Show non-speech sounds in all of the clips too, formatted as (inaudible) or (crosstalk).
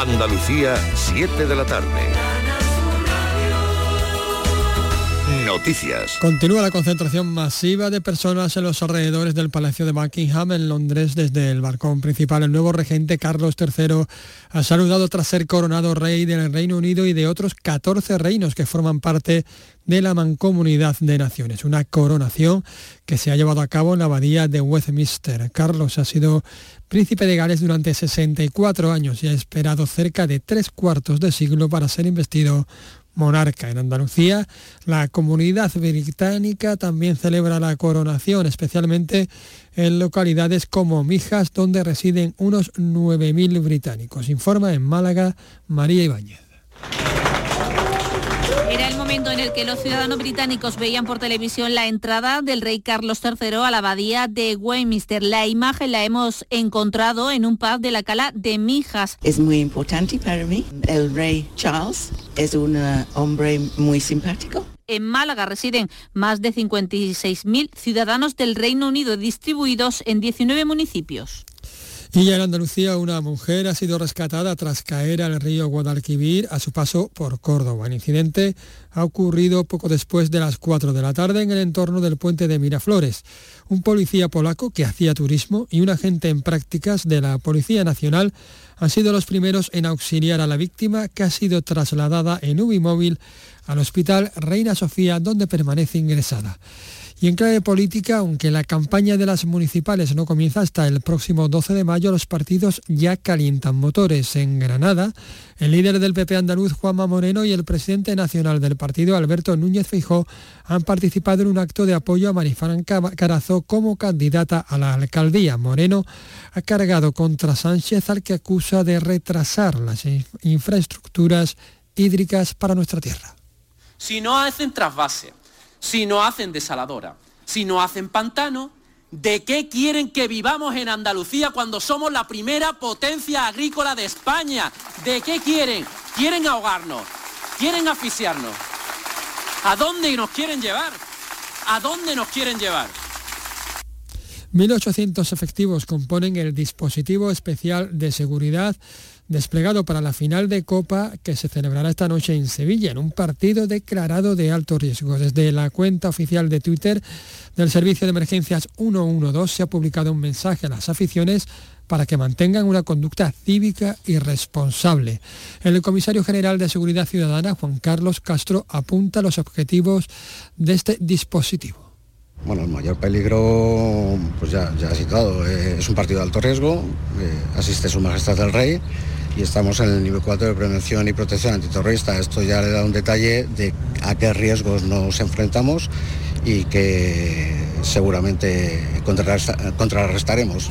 Andalucía, 7 de la tarde. Noticias. Continúa la concentración masiva de personas en los alrededores del Palacio de Buckingham en Londres desde el balcón principal. El nuevo regente Carlos III ha saludado tras ser coronado rey del Reino Unido y de otros 14 reinos que forman parte de la Mancomunidad de Naciones. Una coronación que se ha llevado a cabo en la abadía de Westminster. Carlos ha sido príncipe de Gales durante 64 años y ha esperado cerca de tres cuartos de siglo para ser investido monarca. En Andalucía, la comunidad británica también celebra la coronación, especialmente en localidades como Mijas, donde residen unos 9.000 británicos. Informa en Málaga María Ibáñez. El momento en el que los ciudadanos británicos veían por televisión la entrada del rey Carlos III a la abadía de Westminster. La imagen la hemos encontrado en un pub de la cala de Mijas. Es muy importante para mí. El rey Charles es un eh, hombre muy simpático. En Málaga residen más de 56.000 ciudadanos del Reino Unido distribuidos en 19 municipios. Y ya en Andalucía una mujer ha sido rescatada tras caer al río Guadalquivir a su paso por Córdoba. El incidente ha ocurrido poco después de las 4 de la tarde en el entorno del puente de Miraflores. Un policía polaco que hacía turismo y un agente en prácticas de la Policía Nacional han sido los primeros en auxiliar a la víctima que ha sido trasladada en UBI móvil al Hospital Reina Sofía donde permanece ingresada. Y en clave política, aunque la campaña de las municipales no comienza hasta el próximo 12 de mayo, los partidos ya calientan motores. En Granada, el líder del PP andaluz, Juanma Moreno, y el presidente nacional del partido, Alberto Núñez Feijó, han participado en un acto de apoyo a Marifran Carazo como candidata a la alcaldía. Moreno ha cargado contra Sánchez al que acusa de retrasar las infraestructuras hídricas para nuestra tierra. Si no hacen trasvase si no hacen desaladora, si no hacen pantano, ¿de qué quieren que vivamos en Andalucía cuando somos la primera potencia agrícola de España? ¿De qué quieren? Quieren ahogarnos, quieren asfixiarnos. ¿A dónde nos quieren llevar? ¿A dónde nos quieren llevar? 1.800 efectivos componen el dispositivo especial de seguridad desplegado para la final de Copa que se celebrará esta noche en Sevilla, en un partido declarado de alto riesgo. Desde la cuenta oficial de Twitter del Servicio de Emergencias 112 se ha publicado un mensaje a las aficiones para que mantengan una conducta cívica y responsable. El comisario general de Seguridad Ciudadana, Juan Carlos Castro, apunta los objetivos de este dispositivo. Bueno, el mayor peligro, pues ya, ya ha citado, eh, es un partido de alto riesgo, eh, asiste Su Majestad el Rey, y estamos en el nivel 4 de prevención y protección antiterrorista. Esto ya le da un detalle de a qué riesgos nos enfrentamos y que seguramente contrarrestaremos.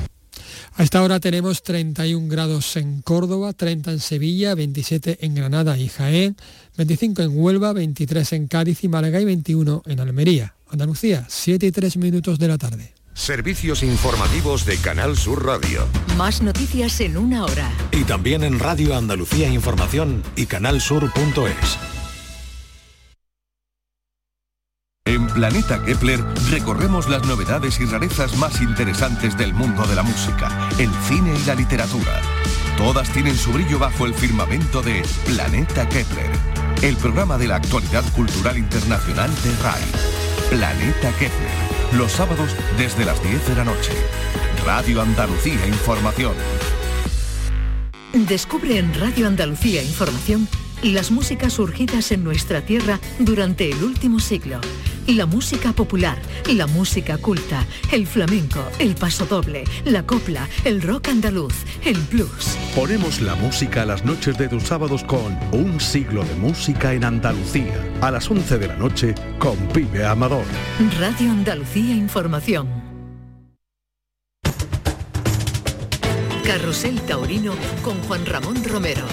A esta hora tenemos 31 grados en Córdoba, 30 en Sevilla, 27 en Granada y Jaén, 25 en Huelva, 23 en Cádiz y Málaga y 21 en Almería. Andalucía, 7 y 3 minutos de la tarde. Servicios informativos de Canal Sur Radio. Más noticias en una hora. Y también en Radio Andalucía Información y canalsur.es. En Planeta Kepler recorremos las novedades y rarezas más interesantes del mundo de la música, el cine y la literatura. Todas tienen su brillo bajo el firmamento de Planeta Kepler, el programa de la actualidad cultural internacional de RAI. Planeta Kepler los sábados desde las 10 de la noche. Radio Andalucía Información. Descubre en Radio Andalucía Información las músicas surgidas en nuestra tierra durante el último siglo. La música popular, la música culta, el flamenco, el pasodoble, la copla, el rock andaluz, el blues. Ponemos la música a las noches de tus sábados con Un siglo de música en Andalucía. A las 11 de la noche con Pibe Amador. Radio Andalucía Información. Carrusel Taurino con Juan Ramón Romero.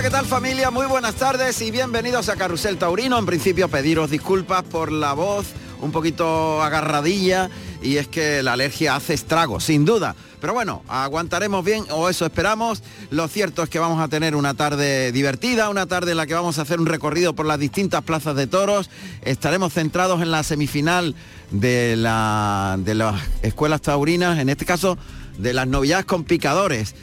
Hola, ¿qué tal familia? Muy buenas tardes y bienvenidos a Carrusel Taurino. En principio pediros disculpas por la voz un poquito agarradilla y es que la alergia hace estragos, sin duda. Pero bueno, aguantaremos bien, o eso esperamos. Lo cierto es que vamos a tener una tarde divertida, una tarde en la que vamos a hacer un recorrido por las distintas plazas de toros. Estaremos centrados en la semifinal de, la, de las escuelas taurinas, en este caso de las novilladas con picadores.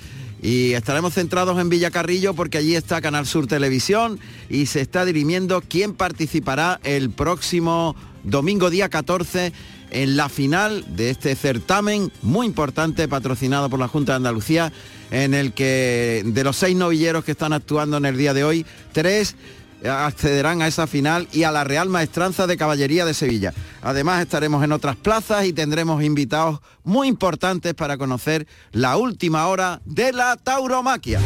Y estaremos centrados en Villacarrillo porque allí está Canal Sur Televisión y se está dirimiendo quién participará el próximo domingo día 14 en la final de este certamen muy importante patrocinado por la Junta de Andalucía en el que de los seis novilleros que están actuando en el día de hoy, tres accederán a esa final y a la Real Maestranza de Caballería de Sevilla. Además estaremos en otras plazas y tendremos invitados muy importantes para conocer la última hora de la tauromaquia.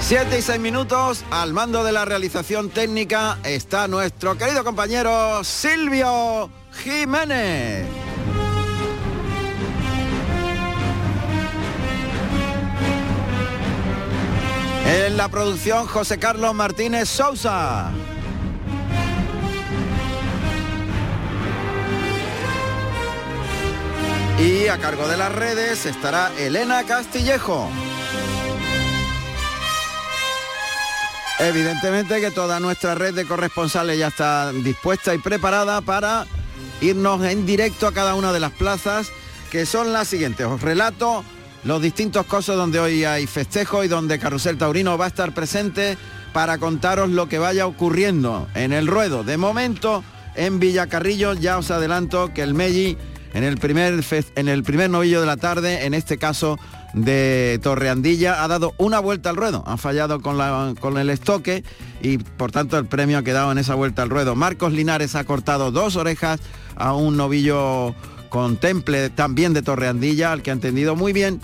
Siete y seis minutos, al mando de la realización técnica está nuestro querido compañero Silvio Jiménez. En la producción José Carlos Martínez Sousa. Y a cargo de las redes estará Elena Castillejo. Evidentemente que toda nuestra red de corresponsales ya está dispuesta y preparada para irnos en directo a cada una de las plazas, que son las siguientes. Os relato los distintos cosos donde hoy hay festejo y donde Carrusel Taurino va a estar presente para contaros lo que vaya ocurriendo en el ruedo. De momento, en Villacarrillo ya os adelanto que el Melli en el primer, en el primer novillo de la tarde, en este caso de Torreandilla, ha dado una vuelta al ruedo, ha fallado con, la, con el estoque y por tanto el premio ha quedado en esa vuelta al ruedo. Marcos Linares ha cortado dos orejas a un novillo con temple también de Torreandilla, al que ha entendido muy bien.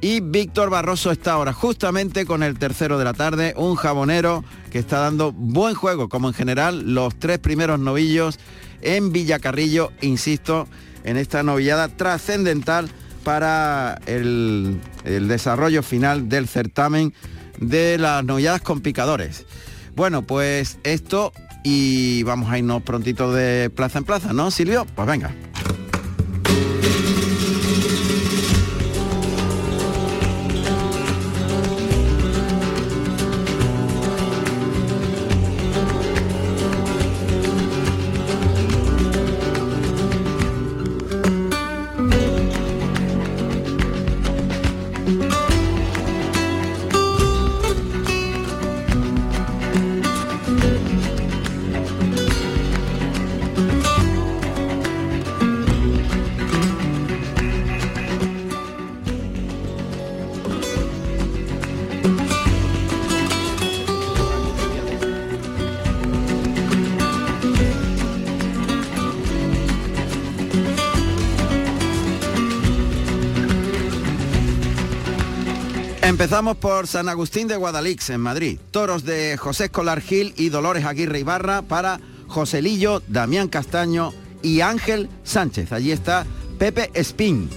Y Víctor Barroso está ahora justamente con el tercero de la tarde, un jabonero que está dando buen juego, como en general los tres primeros novillos en Villacarrillo, insisto, en esta novillada trascendental para el, el, desarrollo final del certamen de las novilladas con picadores. Bueno, pues esto y vamos a irnos prontito de plaza en plaza, ¿no, Silvio? Pues venga. Empezamos por San Agustín de Guadalix, en Madrid. Toros de José Escolar Gil y Dolores Aguirre Ibarra para Joselillo, Damián Castaño y Ángel Sánchez. Allí está Pepe Espín.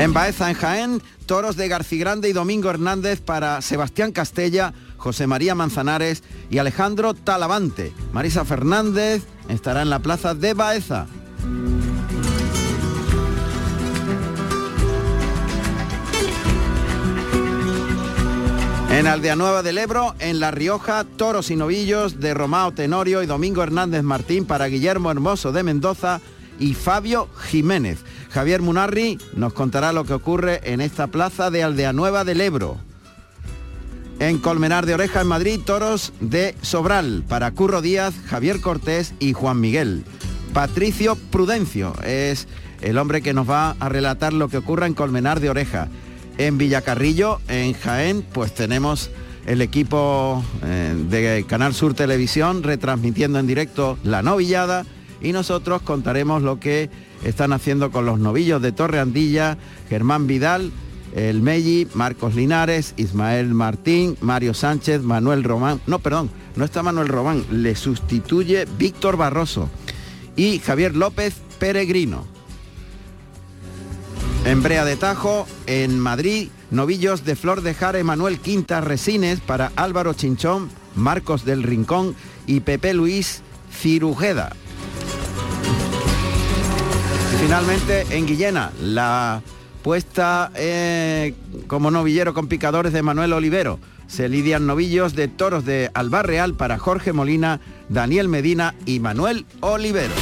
En Baeza, en Jaén, toros de Grande y Domingo Hernández para Sebastián Castella, José María Manzanares y Alejandro Talavante. Marisa Fernández estará en la plaza de Baeza. En Aldea Nueva del Ebro, en La Rioja, toros y novillos de Romao Tenorio y Domingo Hernández Martín para Guillermo Hermoso de Mendoza y Fabio Jiménez. Javier Munarri nos contará lo que ocurre en esta plaza de Aldea Nueva del Ebro. En Colmenar de Oreja, en Madrid, toros de Sobral para Curro Díaz, Javier Cortés y Juan Miguel. Patricio Prudencio es el hombre que nos va a relatar lo que ocurre en Colmenar de Oreja. En Villacarrillo, en Jaén, pues tenemos el equipo eh, de Canal Sur Televisión retransmitiendo en directo la novillada y nosotros contaremos lo que están haciendo con los novillos de Torre Andilla, Germán Vidal, el Melli, Marcos Linares, Ismael Martín, Mario Sánchez, Manuel Román, no, perdón, no está Manuel Román, le sustituye Víctor Barroso y Javier López Peregrino. En Brea de Tajo, en Madrid, novillos de Flor de Jara Manuel Quintas Resines para Álvaro Chinchón, Marcos del Rincón y Pepe Luis Cirujeda. Finalmente en Guillena, la puesta eh, como novillero con picadores de Manuel Olivero. Se lidian novillos de toros de Albarreal para Jorge Molina, Daniel Medina y Manuel Olivero.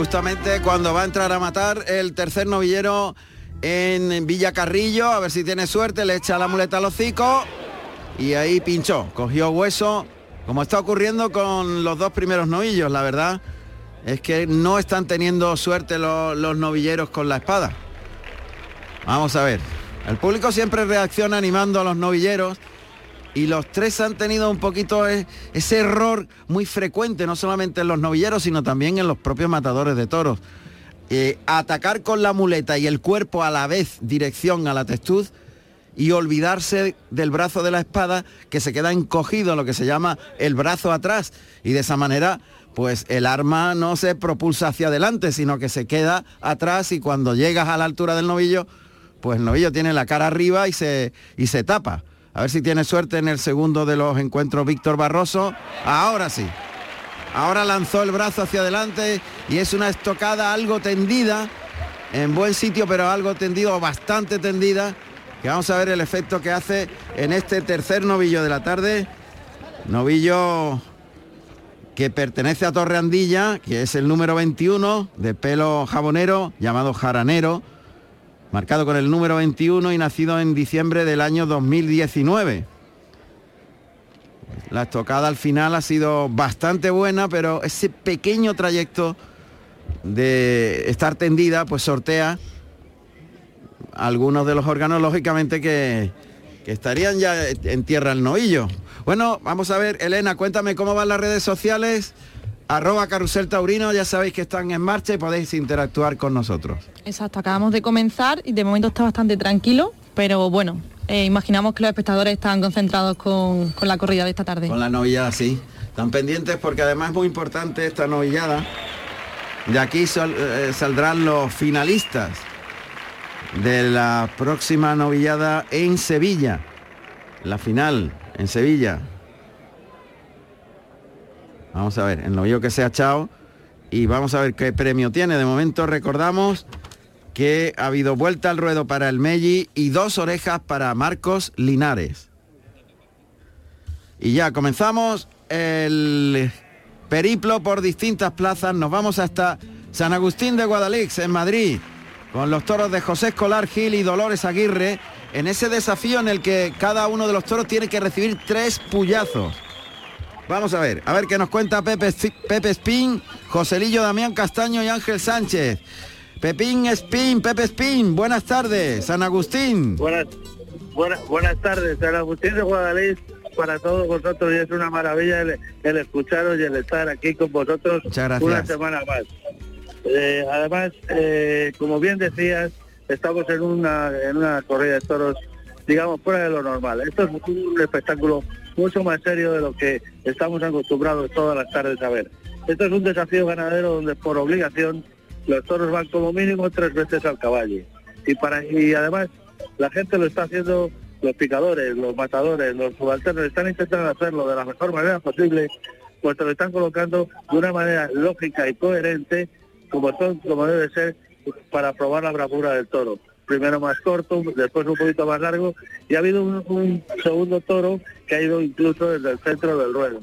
Justamente cuando va a entrar a matar el tercer novillero en Villa Carrillo, a ver si tiene suerte, le echa la muleta al hocico y ahí pinchó, cogió hueso, como está ocurriendo con los dos primeros novillos, la verdad es que no están teniendo suerte los, los novilleros con la espada. Vamos a ver, el público siempre reacciona animando a los novilleros y los tres han tenido un poquito e- ese error muy frecuente, no solamente en los novilleros, sino también en los propios matadores de toros. Eh, atacar con la muleta y el cuerpo a la vez dirección a la testuz y olvidarse del brazo de la espada que se queda encogido, lo que se llama el brazo atrás. Y de esa manera, pues el arma no se propulsa hacia adelante, sino que se queda atrás y cuando llegas a la altura del novillo, pues el novillo tiene la cara arriba y se, y se tapa. A ver si tiene suerte en el segundo de los encuentros Víctor Barroso. Ahora sí. Ahora lanzó el brazo hacia adelante y es una estocada algo tendida, en buen sitio, pero algo tendido, bastante tendida, que vamos a ver el efecto que hace en este tercer novillo de la tarde. Novillo que pertenece a Torre Andilla, que es el número 21, de pelo jabonero, llamado jaranero, marcado con el número 21 y nacido en diciembre del año 2019. La estocada al final ha sido bastante buena, pero ese pequeño trayecto de estar tendida, pues sortea algunos de los órganos, lógicamente, que, que estarían ya en tierra el novillo. Bueno, vamos a ver, Elena, cuéntame cómo van las redes sociales. Arroba Carrusel Taurino, ya sabéis que están en marcha y podéis interactuar con nosotros. Exacto, acabamos de comenzar y de momento está bastante tranquilo, pero bueno, eh, imaginamos que los espectadores están concentrados con, con la corrida de esta tarde. Con la novillada, sí. Están pendientes porque además es muy importante esta novillada. De aquí sol- eh, saldrán los finalistas de la próxima novillada en Sevilla. La final en Sevilla. Vamos a ver, el novillo que se ha echado y vamos a ver qué premio tiene. De momento recordamos que ha habido vuelta al ruedo para el Melli y dos orejas para Marcos Linares. Y ya comenzamos el periplo por distintas plazas. Nos vamos hasta San Agustín de Guadalix, en Madrid, con los toros de José Escolar Gil y Dolores Aguirre, en ese desafío en el que cada uno de los toros tiene que recibir tres puyazos. Vamos a ver, a ver qué nos cuenta Pepe, Pepe Spin, Joselillo Damián Castaño y Ángel Sánchez. Pepín Spin, Pepe Spin, buenas tardes, San Agustín. Buenas, buenas, buenas tardes, San Agustín de Guadalix, para todos vosotros y es una maravilla el, el escucharos y el estar aquí con vosotros una semana más. Eh, además, eh, como bien decías, estamos en una, en una corrida de toros, digamos, fuera de lo normal. Esto es un espectáculo mucho más serio de lo que estamos acostumbrados todas las tardes a ver. Esto es un desafío ganadero donde por obligación los toros van como mínimo tres veces al caballo. Y, para, y además la gente lo está haciendo, los picadores, los matadores, los subalternos, están intentando hacerlo de la mejor manera posible, pues lo están colocando de una manera lógica y coherente, como son, como debe ser, para probar la bravura del toro. Primero más corto, después un poquito más largo, y ha habido un, un segundo toro que ha ido incluso desde el centro del ruedo.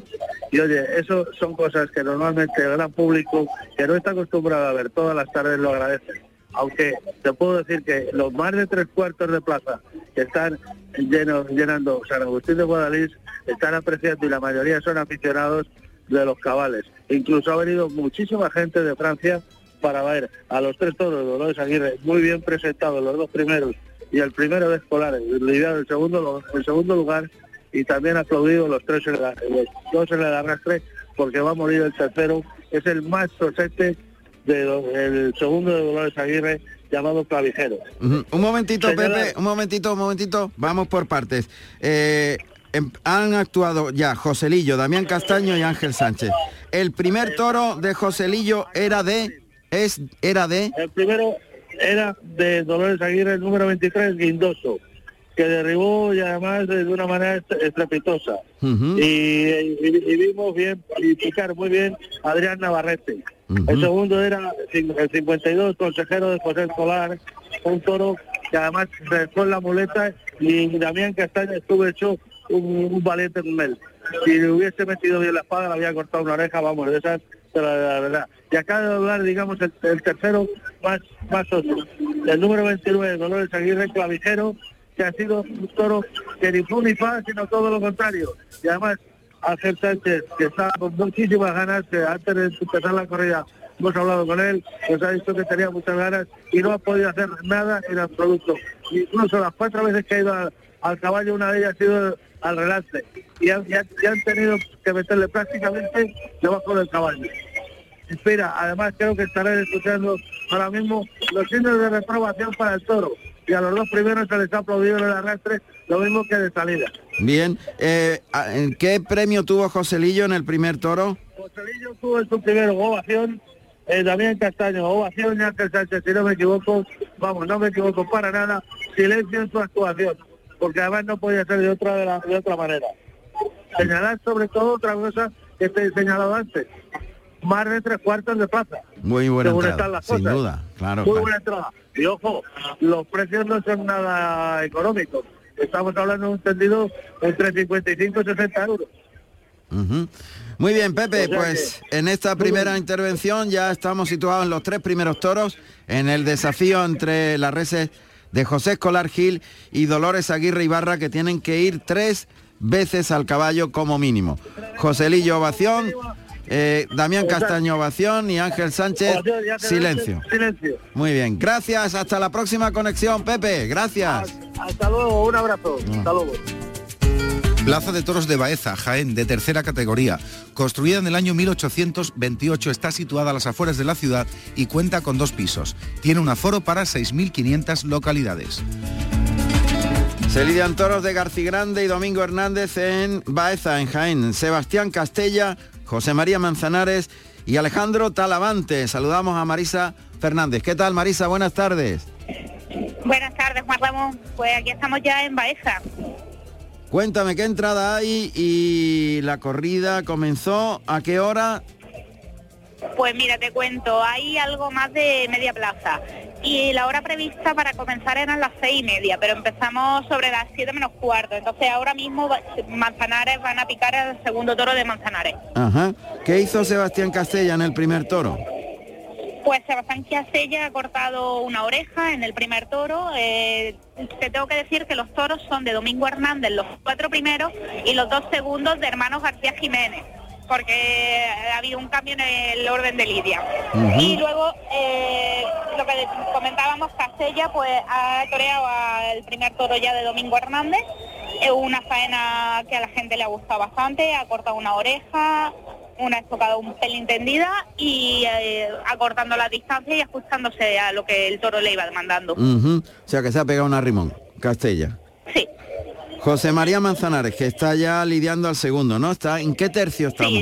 Y oye, eso son cosas que normalmente el gran público, que no está acostumbrado a ver todas las tardes, lo agradece. Aunque te puedo decir que los más de tres cuartos de plaza que están llenos, llenando San Agustín de Guadalís están apreciando y la mayoría son aficionados de los cabales. Incluso ha venido muchísima gente de Francia para ver a los tres toros de Dolores Aguirre muy bien presentados los dos primeros y el primero de escolares, el segundo, el segundo lugar y también aplaudido los tres en la, los dos en el arrastre porque va a morir el tercero, es el más tosete del segundo de Dolores Aguirre llamado clavijero. Un momentito, Pepe, un momentito, un momentito, vamos por partes. Eh, em, han actuado ya Joselillo, Damián Castaño y Ángel Sánchez. El primer toro de Joselillo era de es era de El primero era de Dolores Aguirre, el número 23, Guindoso que derribó y además de una manera estrepitosa. y, vimos bien y picar muy bien Adrián Navarrete. El segundo era el 52, consejero de José Escolar, un toro que además dejó en la muleta y Damián Castaña estuvo hecho un, valiente con él. Si le hubiese metido bien la espada, le había cortado una oreja, vamos, de esas, la, la verdad. Y acá de hablar, digamos, el, tercero más, más El número 29, Dolores Aguirre, clavijero, que ha sido un toro que ni fue ni fa, sino todo lo contrario. Y además, Ángel Sánchez, que está con muchísimas ganas, que antes de empezar la corrida hemos hablado con él, nos ha dicho que tenía muchas ganas y no ha podido hacer nada en absoluto. Incluso las cuatro veces que ha ido al, caballo, una de ellas ha sido al relance. Y han, han tenido que meterle prácticamente debajo del caballo. Espera, además creo que estarán escuchando ahora mismo los signos de reprobación para el toro y a los dos primeros se les ha aplaudido en el arrastre, lo mismo que de salida. Bien, eh, ¿qué premio tuvo Joselillo en el primer toro? Joselillo tuvo en su primero ovación, eh, Damián Castaño, ovación y Ángel Sánchez, si no me equivoco, vamos, no me equivoco para nada, silencio en su actuación, porque además no podía ser de otra, de, de otra manera. Señalar sobre todo otra cosa que te he señalado antes, más de tres cuartos de plaza. Muy buena entrada, sin duda, claro. Muy buena entrada. Y ojo, los precios no son nada económicos. Estamos hablando de un tendido entre 55 y 60 euros. Muy bien, Pepe, pues en esta primera intervención ya estamos situados en los tres primeros toros, en el desafío entre las reses de José Escolar Gil y Dolores Aguirre Ibarra, que tienen que ir tres veces al caballo como mínimo. Joselillo Ovación, eh, Damián Castaño, ovación y Ángel Sánchez, silencio. Silencio. Muy bien, gracias, hasta la próxima conexión, Pepe, gracias. Hasta luego, un abrazo, ah. hasta luego. Plaza de Toros de Baeza, Jaén, de tercera categoría. Construida en el año 1828, está situada a las afueras de la ciudad y cuenta con dos pisos. Tiene un aforo para 6.500 localidades. Se lidian toros de Grande y Domingo Hernández en Baeza, en Jaén. Sebastián Castella José María Manzanares y Alejandro Talavante. Saludamos a Marisa Fernández. ¿Qué tal Marisa? Buenas tardes. Buenas tardes, Juan Ramón. Pues aquí estamos ya en Baeza. Cuéntame qué entrada hay y la corrida comenzó a qué hora pues mira, te cuento, hay algo más de media plaza. Y la hora prevista para comenzar eran las seis y media, pero empezamos sobre las siete menos cuarto. Entonces ahora mismo Manzanares van a picar el segundo toro de Manzanares. Ajá. ¿Qué hizo Sebastián Castella en el primer toro? Pues Sebastián Castella ha cortado una oreja en el primer toro. Eh, te tengo que decir que los toros son de Domingo Hernández, los cuatro primeros, y los dos segundos de hermanos García Jiménez porque ha habido un cambio en el orden de Lidia. Y luego, eh, lo que comentábamos, Castella pues ha toreado al primer toro ya de Domingo Hernández, es una faena que a la gente le ha gustado bastante, ha cortado una oreja, una estocada un pelín tendida y eh, acortando la distancia y ajustándose a lo que el toro le iba demandando. O sea que se ha pegado una rimón, Castella. Sí. José María Manzanares, que está ya lidiando al segundo, ¿no? ¿Está ¿En qué tercio estamos?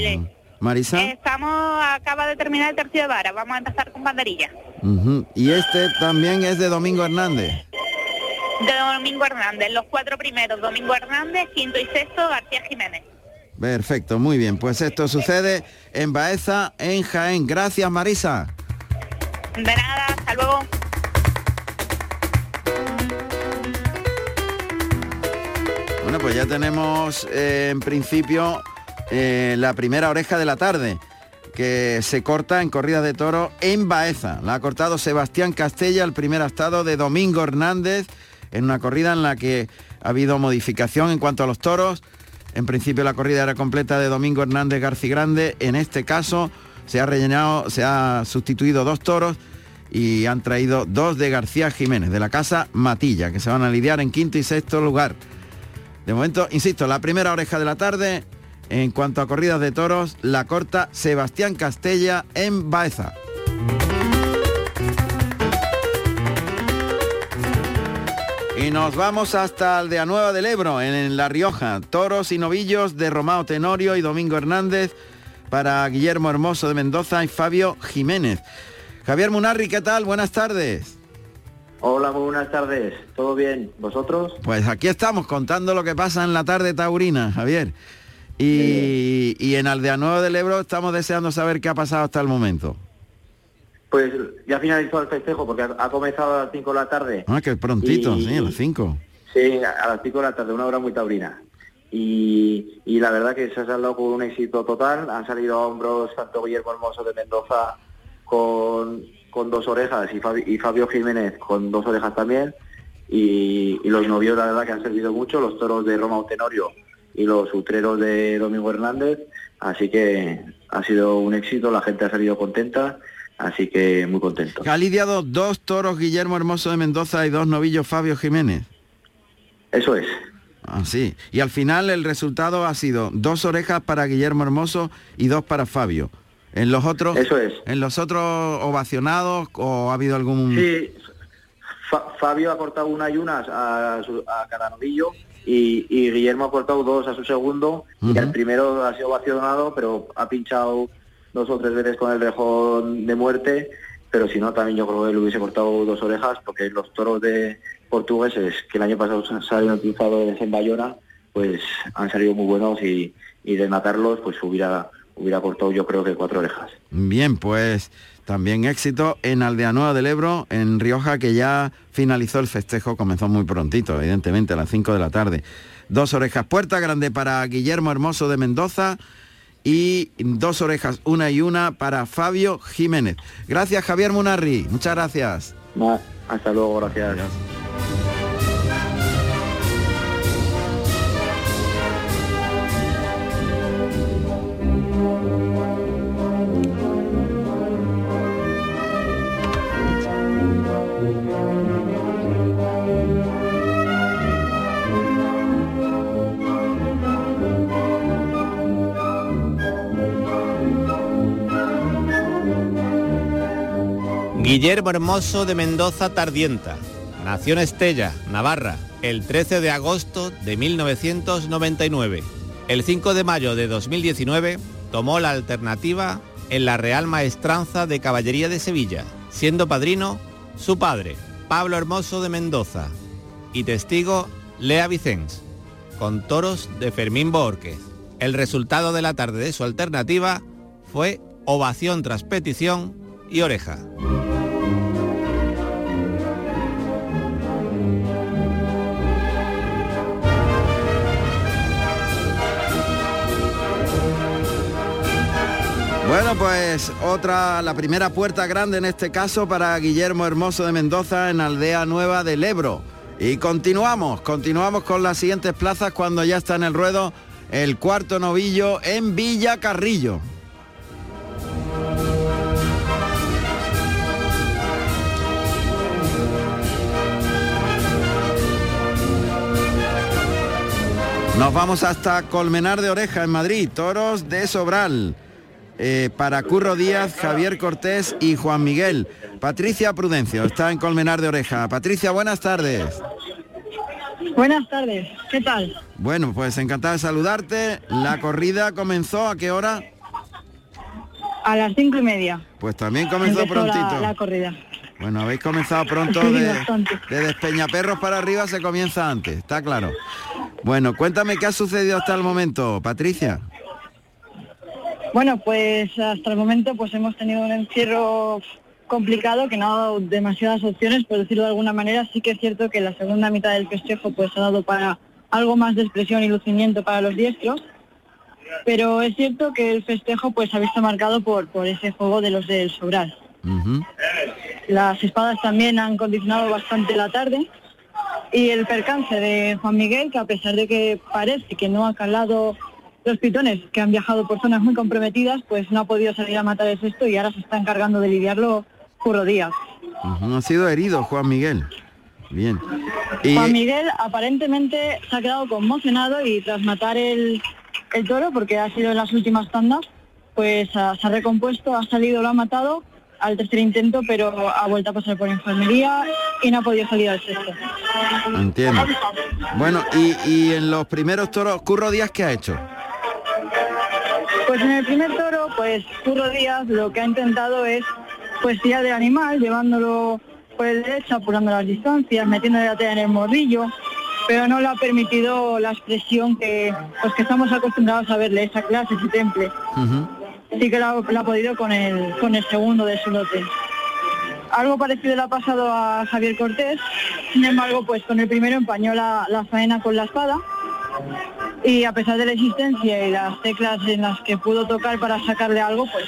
Marisa. Estamos, acaba de terminar el tercio de vara, vamos a empezar con banderilla. Y este también es de Domingo Hernández. De Domingo Hernández, los cuatro primeros, Domingo Hernández, quinto y sexto, García Jiménez. Perfecto, muy bien. Pues esto sucede en Baeza, en Jaén. Gracias, Marisa. De nada, hasta luego. Bueno, pues ya tenemos eh, en principio eh, la primera oreja de la tarde que se corta en corridas de toro en Baeza. La ha cortado Sebastián Castella, el primer estado de Domingo Hernández, en una corrida en la que ha habido modificación en cuanto a los toros. En principio la corrida era completa de Domingo Hernández García Grande. En este caso se ha rellenado, se ha sustituido dos toros y han traído dos de García Jiménez, de la casa Matilla, que se van a lidiar en quinto y sexto lugar. De momento, insisto, la primera oreja de la tarde, en cuanto a corridas de toros, la corta Sebastián Castella en Baeza. Y nos vamos hasta Aldea Nueva del Ebro, en La Rioja. Toros y novillos de Romao Tenorio y Domingo Hernández para Guillermo Hermoso de Mendoza y Fabio Jiménez. Javier Munarri, ¿qué tal? Buenas tardes. Hola, muy buenas tardes. ¿Todo bien? ¿Vosotros? Pues aquí estamos contando lo que pasa en la tarde taurina, Javier. Y, y en Aldea Nueva del Ebro estamos deseando saber qué ha pasado hasta el momento. Pues ya finalizó el festejo porque ha, ha comenzado a las 5 de la tarde. Ah, que prontito, Y- sí, a las 5. Sí, a las 5 de la tarde, una hora muy taurina. Y, y la verdad que se ha salido con un éxito total. Han salido a hombros tanto Guillermo Hermoso de Mendoza con, con dos orejas y Fabi- y Fabio Jiménez con dos orejas también. Y, y los novios la verdad que han servido mucho, los toros de Roma Tenorio y los utreros de Domingo Hernández. Así que ha sido un éxito, la gente ha salido contenta, así que muy contento. Ha lidiado dos toros Guillermo Hermoso de Mendoza y dos novillos Fabio Jiménez. Eso es. Ah, sí. Y al final el resultado ha sido dos orejas para Guillermo Hermoso y dos para Fabio. En los otros, Eso es. en los otros ovacionados o ha habido algún Sí, Fa- Fabio ha cortado una y una a, su- a cada novillo y, y Guillermo ha cortado dos a su segundo y el primero ha sido ovacionado pero ha pinchado dos o tres veces con el rejón de muerte pero si no también yo creo que le hubiese cortado dos orejas porque los toros de portugueses que el año pasado habían utilizado en Bayona pues han salido muy buenos y, y de matarlos pues hubiera cortado yo creo que cuatro orejas Bien, pues también éxito en Aldea Nueva del Ebro, en Rioja, que ya finalizó el festejo, comenzó muy prontito, evidentemente, a las 5 de la tarde. Dos orejas, puerta grande para Guillermo Hermoso de Mendoza y dos orejas, una y una para Fabio Jiménez. Gracias, Javier Munarri. Muchas gracias. Hasta luego gracias. Guillermo Hermoso de Mendoza Tardienta. Nació en Estella, Navarra, el 13 de agosto de 1999. El 5 de mayo de 2019 tomó la alternativa en la Real Maestranza de Caballería de Sevilla, siendo padrino su padre, Pablo Hermoso de Mendoza, y testigo Lea Vicens, con toros de Fermín Borquez. El resultado de la tarde de su alternativa fue ovación tras petición y oreja. Pues otra, la primera puerta grande en este caso para Guillermo Hermoso de Mendoza en Aldea Nueva del Ebro. Y continuamos, continuamos con las siguientes plazas cuando ya está en el ruedo el cuarto novillo en Villa Carrillo. Nos vamos hasta Colmenar de Oreja en Madrid, toros de Sobral. Eh, para Curro Díaz, Javier Cortés y Juan Miguel. Patricia Prudencio está en Colmenar de Oreja. Patricia, buenas tardes. Buenas tardes, ¿qué tal? Bueno, pues encantado de saludarte. La corrida comenzó a qué hora? A las cinco y media. Pues también comenzó empezó prontito. La, corrida. Bueno, habéis comenzado (laughs) pronto Sí, de, de Despeñaperros para arriba se comienza antes, está claro. Bueno, cuéntame qué ha sucedido hasta el momento, Patricia. Bueno, pues hasta el momento pues hemos tenido un encierro complicado que no ha dado demasiadas opciones, por decirlo de alguna manera. Sí que es cierto que la segunda mitad del festejo pues ha dado para algo más de expresión y lucimiento para los diestros. pero es cierto que el festejo pues ha visto marcado por, por ese juego de los del Sobral. Las espadas también han condicionado bastante la tarde y el percance de Juan Miguel, que a pesar de que parece que no ha calado los pitones que han viajado por zonas muy comprometidas, pues no ha podido salir a matar el cesto y ahora se está encargando de lidiarlo Curro Díaz. Ha sido herido Juan Miguel. Bien. Juan Miguel aparentemente se ha quedado conmocionado y tras matar el, el toro, porque ha sido en las últimas tandas, pues ah, se ha recompuesto, ha salido, lo ha matado al tercer intento, pero ha vuelto a pasar por enfermería y no ha podido salir al sexto. Entiendo. Bueno, y, y en los primeros toros, Curro Díaz, ¿qué ha hecho? Pues en el primer toro, pues Curro Díaz lo que ha intentado es pues tirar del animal, llevándolo por el derecho, apurando las distancias, metiéndole la tela en el morrillo, pero no le ha permitido la expresión que pues que estamos acostumbrados a verle, esa clase, ese temple. Sí que la, la ha podido con el, con el segundo de su lote. Algo parecido le ha pasado a Javier Cortés, sin embargo, pues con el primero empañó la, la faena con la espada y a pesar de la existencia y las teclas en las que pudo tocar para sacarle algo, pues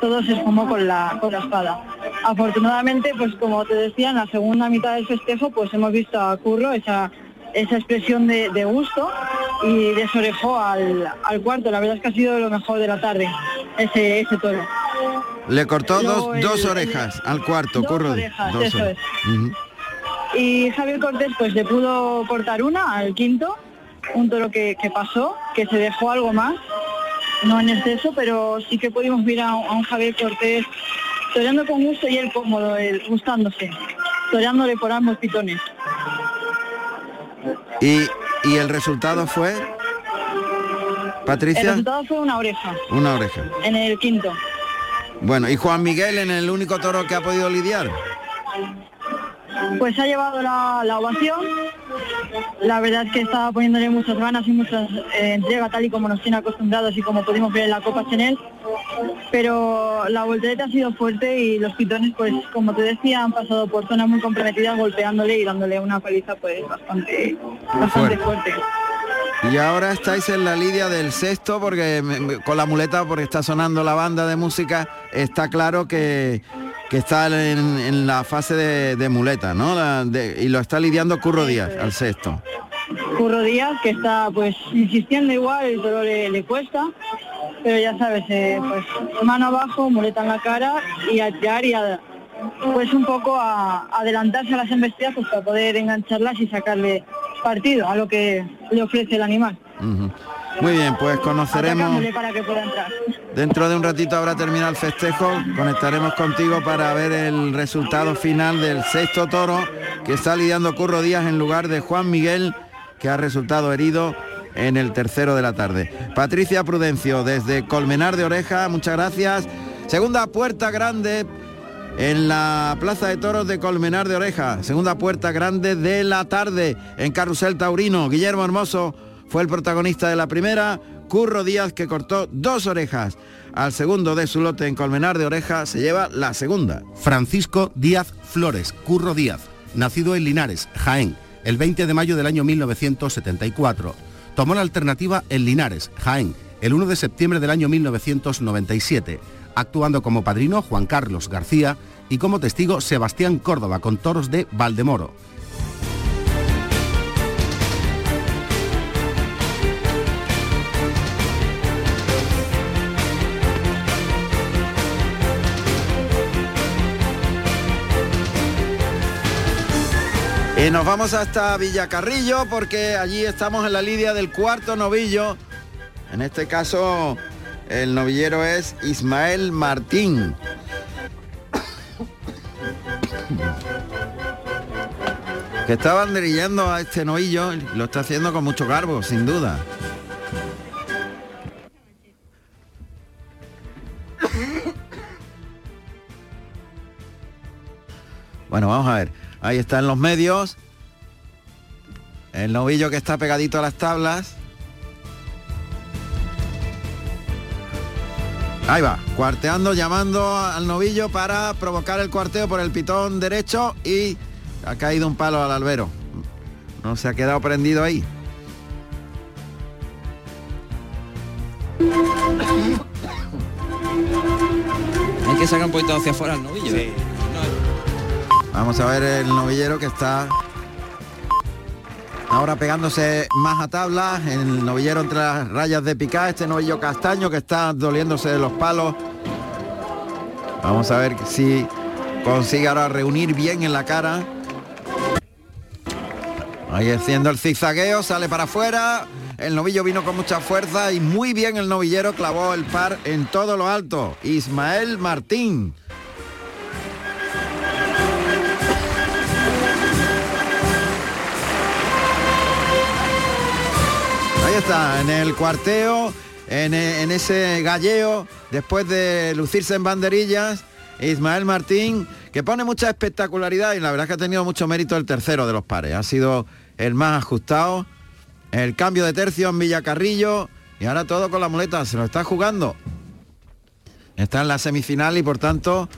todo se esfumó con la, con la espada. Afortunadamente, pues como te decía, en la segunda mitad del festejo, pues hemos visto a Curro esa, esa expresión de, de gusto y desorejó al, al cuarto. La verdad es que ha sido lo mejor de la tarde, ese, ese toro. Le cortó Luego dos, el- dos el- orejas al cuarto, dos Curro. orejas, Dos eso orejas. Ujú. Y Javier Cortés pues le pudo cortar una al quinto, un toro que, que pasó, que se dejó algo más, no en exceso, pero sí que pudimos ver a, un- a un Javier Cortés toreando con gusto y él cómodo, él gustándose, toreándole por ambos pitones. Y, y el resultado fue, El Patricia, resultado fue una oreja una oreja. en el quinto. Bueno, y Juan Miguel en el único toro que ha podido lidiar. Pues ha llevado la, la ovación. La verdad es que estaba poniéndole muchas ganas y muchas eh, entrega tal y como nos tiene acostumbrados y como pudimos ver en la Copa Chanel. Pero la voltereta ha sido fuerte y los pitones, pues como te decía, han pasado por zonas muy comprometidas golpeándole y dándole una paliza pues bastante, bastante fuerte. Y ahora estáis en la lidia del sexto porque me- me- con la muleta porque está sonando la banda de música, está claro que, que está en, en la fase de, de muleta, ¿no? La de- y lo está lidiando Curro Díaz al sexto. Curro Díaz, que está pues insistiendo igual, el toro le, le cuesta, pero ya sabes, eh, pues mano abajo, muleta en la cara y a tirar y a, pues un poco a, a adelantarse a las embestidas pues para poder engancharlas y sacarle partido a lo que le ofrece el animal. Muy bien, pues conoceremos, atacándole para que pueda entrar. dentro de un ratito habrá terminado el festejo, conectaremos contigo para ver el resultado final del sexto toro que está lidiando Curro Díaz en lugar de Juan Miguel, que ha resultado herido en el tercero de la tarde. Patricia Prudencio, desde Colmenar de Oreja, muchas gracias. Segunda puerta grande en la Plaza de Toros de Colmenar de Oreja. Segunda puerta grande de la tarde en Carrusel Taurino. Guillermo Hermoso fue el protagonista de la primera. Curro Díaz, que cortó dos orejas al segundo de su lote en Colmenar de Oreja, se lleva la segunda. Francisco Díaz Flores, Curro Díaz, nacido en Linares, Jaén, el 20 de mayo del año 1974. Tomó la alternativa en Linares, Jaén, el 1 de septiembre del año 1997, actuando como padrino Juan Carlos García y como testigo Sebastián Córdoba con toros de Valdemoro. Y nos vamos hasta Villacarrillo porque allí estamos en la lidia del cuarto novillo. En este caso, el novillero es Ismael Martín. (coughs) Que está banderillando a este novillo, lo está haciendo con mucho garbo, sin duda. (coughs) Bueno, vamos a ver. Ahí está en los medios. El novillo que está pegadito a las tablas. Ahí va, cuarteando, llamando al novillo para provocar el cuarteo por el pitón derecho y ha caído un palo al albero. No se ha quedado prendido ahí. Hay que sacar un poquito hacia afuera el novillo. ¿eh? Vamos a ver el novillero que está ahora pegándose más a tabla. El novillero entre las rayas de picar. Este novillo castaño que está doliéndose de los palos. Vamos a ver si consigue ahora reunir bien en la cara. Ahí haciendo el zigzagueo, sale para afuera. El novillo vino con mucha fuerza y muy bien el novillero clavó el par en todo lo alto. Ismael Martín. Está, en el cuarteo, en, ese galleo, después de lucirse en banderillas, Ismael Martín, que pone mucha espectacularidad y la verdad es que ha tenido mucho mérito el tercero de los pares. Ha sido el más ajustado. El cambio de tercio en Villacarrillo y ahora todo con la muleta, se lo está jugando. Está en la semifinal y por tanto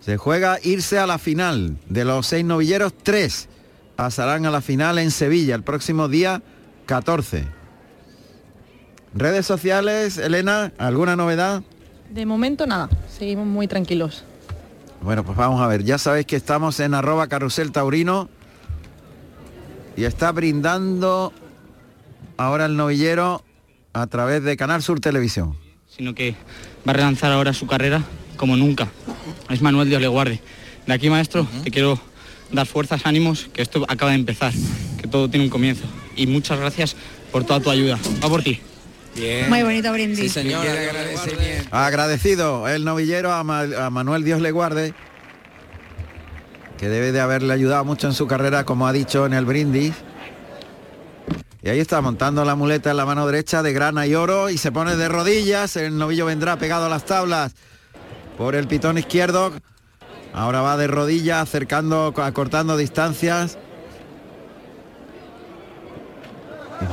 se juega irse a la final. De los seis novilleros, tres pasarán a la final en Sevilla el próximo día 14. Redes sociales, Elena, ¿alguna novedad? De momento nada, seguimos muy tranquilos. Bueno, pues vamos a ver. Ya sabéis que estamos en arroba carrusel taurino y está brindando ahora el novillero a través de Canal Sur Televisión. Sino que va a relanzar ahora su carrera como nunca. Es Manuel Dios le guarde. De aquí, maestro, te quiero dar fuerzas, ánimos, que esto acaba de empezar, que todo tiene un comienzo. Y muchas gracias por toda tu ayuda. Va por ti. Muy bonito brindis. Sí, señor. Agradecido el novillero a, Ma- a Manuel Dios le guarde, que debe de haberle ayudado mucho en su carrera, como ha dicho en el brindis. Y ahí está montando la muleta en la mano derecha de grana y oro y se pone de rodillas. El novillo vendrá pegado a las tablas por el pitón izquierdo. Ahora va de rodillas, acercando, acortando distancias.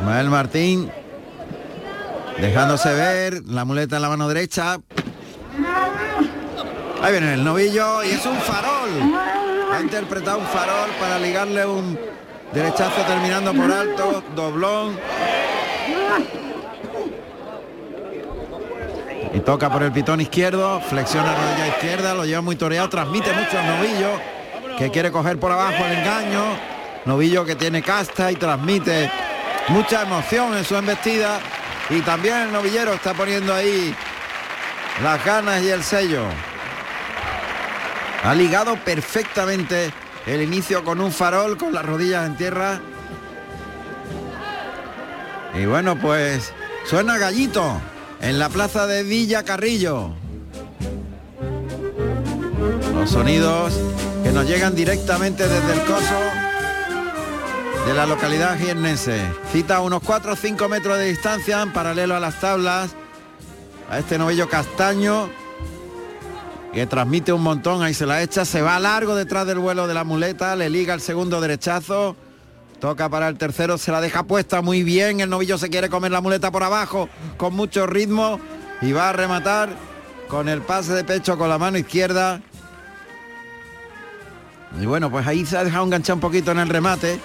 Ismael Martín dejándose ver, la muleta en la mano derecha. Ahí viene el novillo y es un farol. Ha interpretado un farol para ligarle un derechazo terminando por alto, doblón. Y toca por el pitón izquierdo, flexiona rodilla izquierda, lo lleva muy toreado, transmite mucho el novillo, que quiere coger por abajo el engaño. Novillo que tiene casta y transmite mucha emoción en su embestida. Y también el novillero está poniendo ahí las ganas y el sello. Ha ligado perfectamente el inicio con un farol, con las rodillas en tierra. Y bueno, pues suena gallito en la plaza de Villa Carrillo. Los sonidos que nos llegan directamente desde el coso de la localidad jiennense. Cita unos 4 o 5 metros de distancia en paralelo a las tablas a este novillo castaño que transmite un montón, ahí se la echa, se va largo detrás del vuelo de la muleta, le liga el segundo derechazo, toca para el tercero, se la deja puesta muy bien, el novillo se quiere comer la muleta por abajo con mucho ritmo y va a rematar con el pase de pecho con la mano izquierda. Y bueno, pues ahí se ha dejado enganchar un poquito en el remate.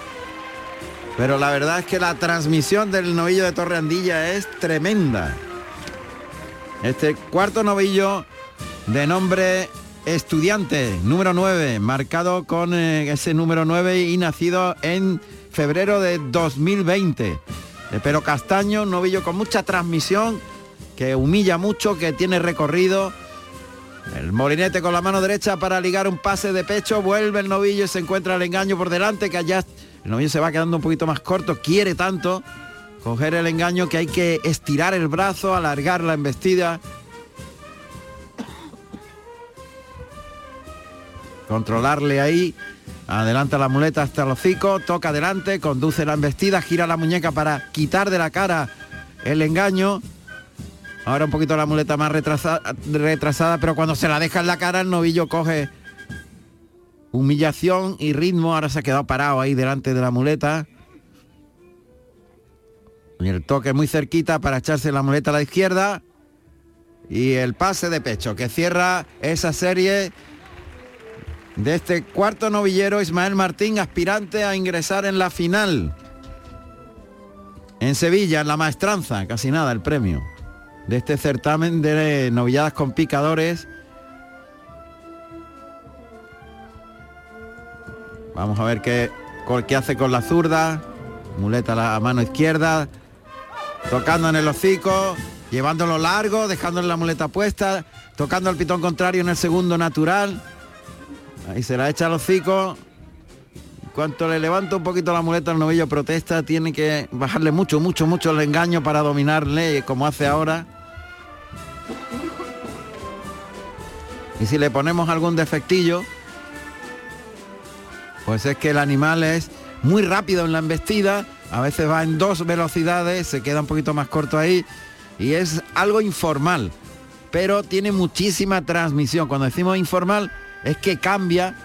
Pero la verdad es que la transmisión del novillo de Torreandilla es tremenda. Este cuarto novillo de nombre estudiante, número 9, marcado con eh, ese número 9 y nacido en febrero de 2020. De pelo castaño, novillo con mucha transmisión, que humilla mucho, que tiene recorrido. El molinete con la mano derecha para ligar un pase de pecho, vuelve el novillo y se encuentra el engaño por delante, que allá el novillo se va quedando un poquito más corto, quiere tanto coger el engaño que hay que estirar el brazo, alargar la embestida. Controlarle ahí, adelanta la muleta hasta el hocico, toca adelante, conduce la embestida, gira la muñeca para quitar de la cara el engaño. Ahora un poquito la muleta más retrasada, retrasada, pero cuando se la deja en la cara el novillo coge humillación y ritmo. Ahora se ha quedado parado ahí delante de la muleta. Y el toque muy cerquita para echarse la muleta a la izquierda. Y el pase de pecho que cierra esa serie de este cuarto novillero Ismael Martín, aspirante a ingresar en la final. en Sevilla, en la maestranza, casi nada el premio de este certamen de novilladas con picadores. Vamos a ver qué, qué hace con la zurda. Muleta a la mano izquierda. Tocando en el hocico. Llevándolo largo, dejándole la muleta puesta. Tocando el pitón contrario en el segundo natural. Ahí se la echa al hocico. Cuanto le levanta un poquito la muleta al novillo protesta, tiene que bajarle mucho, mucho, mucho el engaño para dominarle como hace ahora. Y si le ponemos algún defectillo, pues es que el animal es muy rápido en la embestida, a veces va en dos velocidades, se queda un poquito más corto ahí y es algo informal, pero tiene muchísima transmisión. Cuando decimos informal es que cambia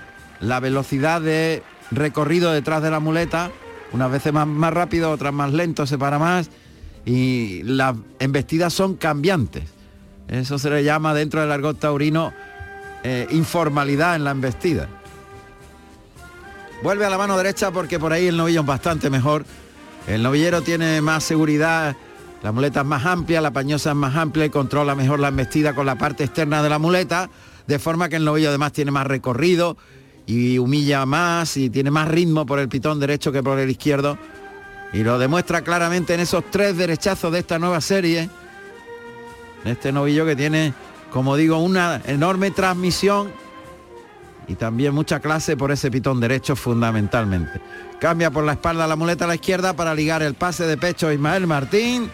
la velocidad de recorrido detrás de la muleta, unas veces más, más rápido, otras más lento, se para más y las embestidas son cambiantes. Eso se le llama dentro del argot taurino eh, informalidad en la embestida. Vuelve a la mano derecha porque por ahí el novillo es bastante mejor. El novillero tiene más seguridad, la muleta es más amplia, la pañosa es más amplia y controla mejor la embestida con la parte externa de la muleta, de forma que el novillo además tiene más recorrido y humilla más y tiene más ritmo por el pitón derecho que por el izquierdo. Y lo demuestra claramente en esos tres derechazos de esta nueva serie. Este novillo que tiene, como digo, una enorme transmisión y también mucha clase por ese pitón derecho fundamentalmente. Cambia por la espalda la muleta a la izquierda para ligar el pase de pecho a Ismael Martín.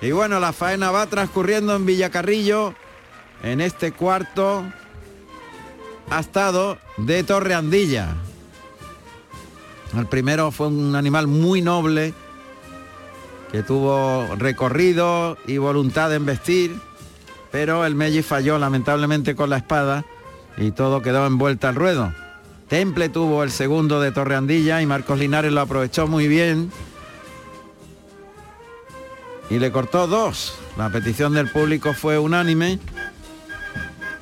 Y bueno, la faena va transcurriendo en Villacarrillo en este cuarto estado de Torre Andilla. El primero fue un animal muy noble que tuvo recorrido y voluntad de embestir, pero el Melli falló lamentablemente con la espada y todo quedó envuelta al ruedo. Temple tuvo el segundo de Torreandilla y Marcos Linares lo aprovechó muy bien y le cortó dos. La petición del público fue unánime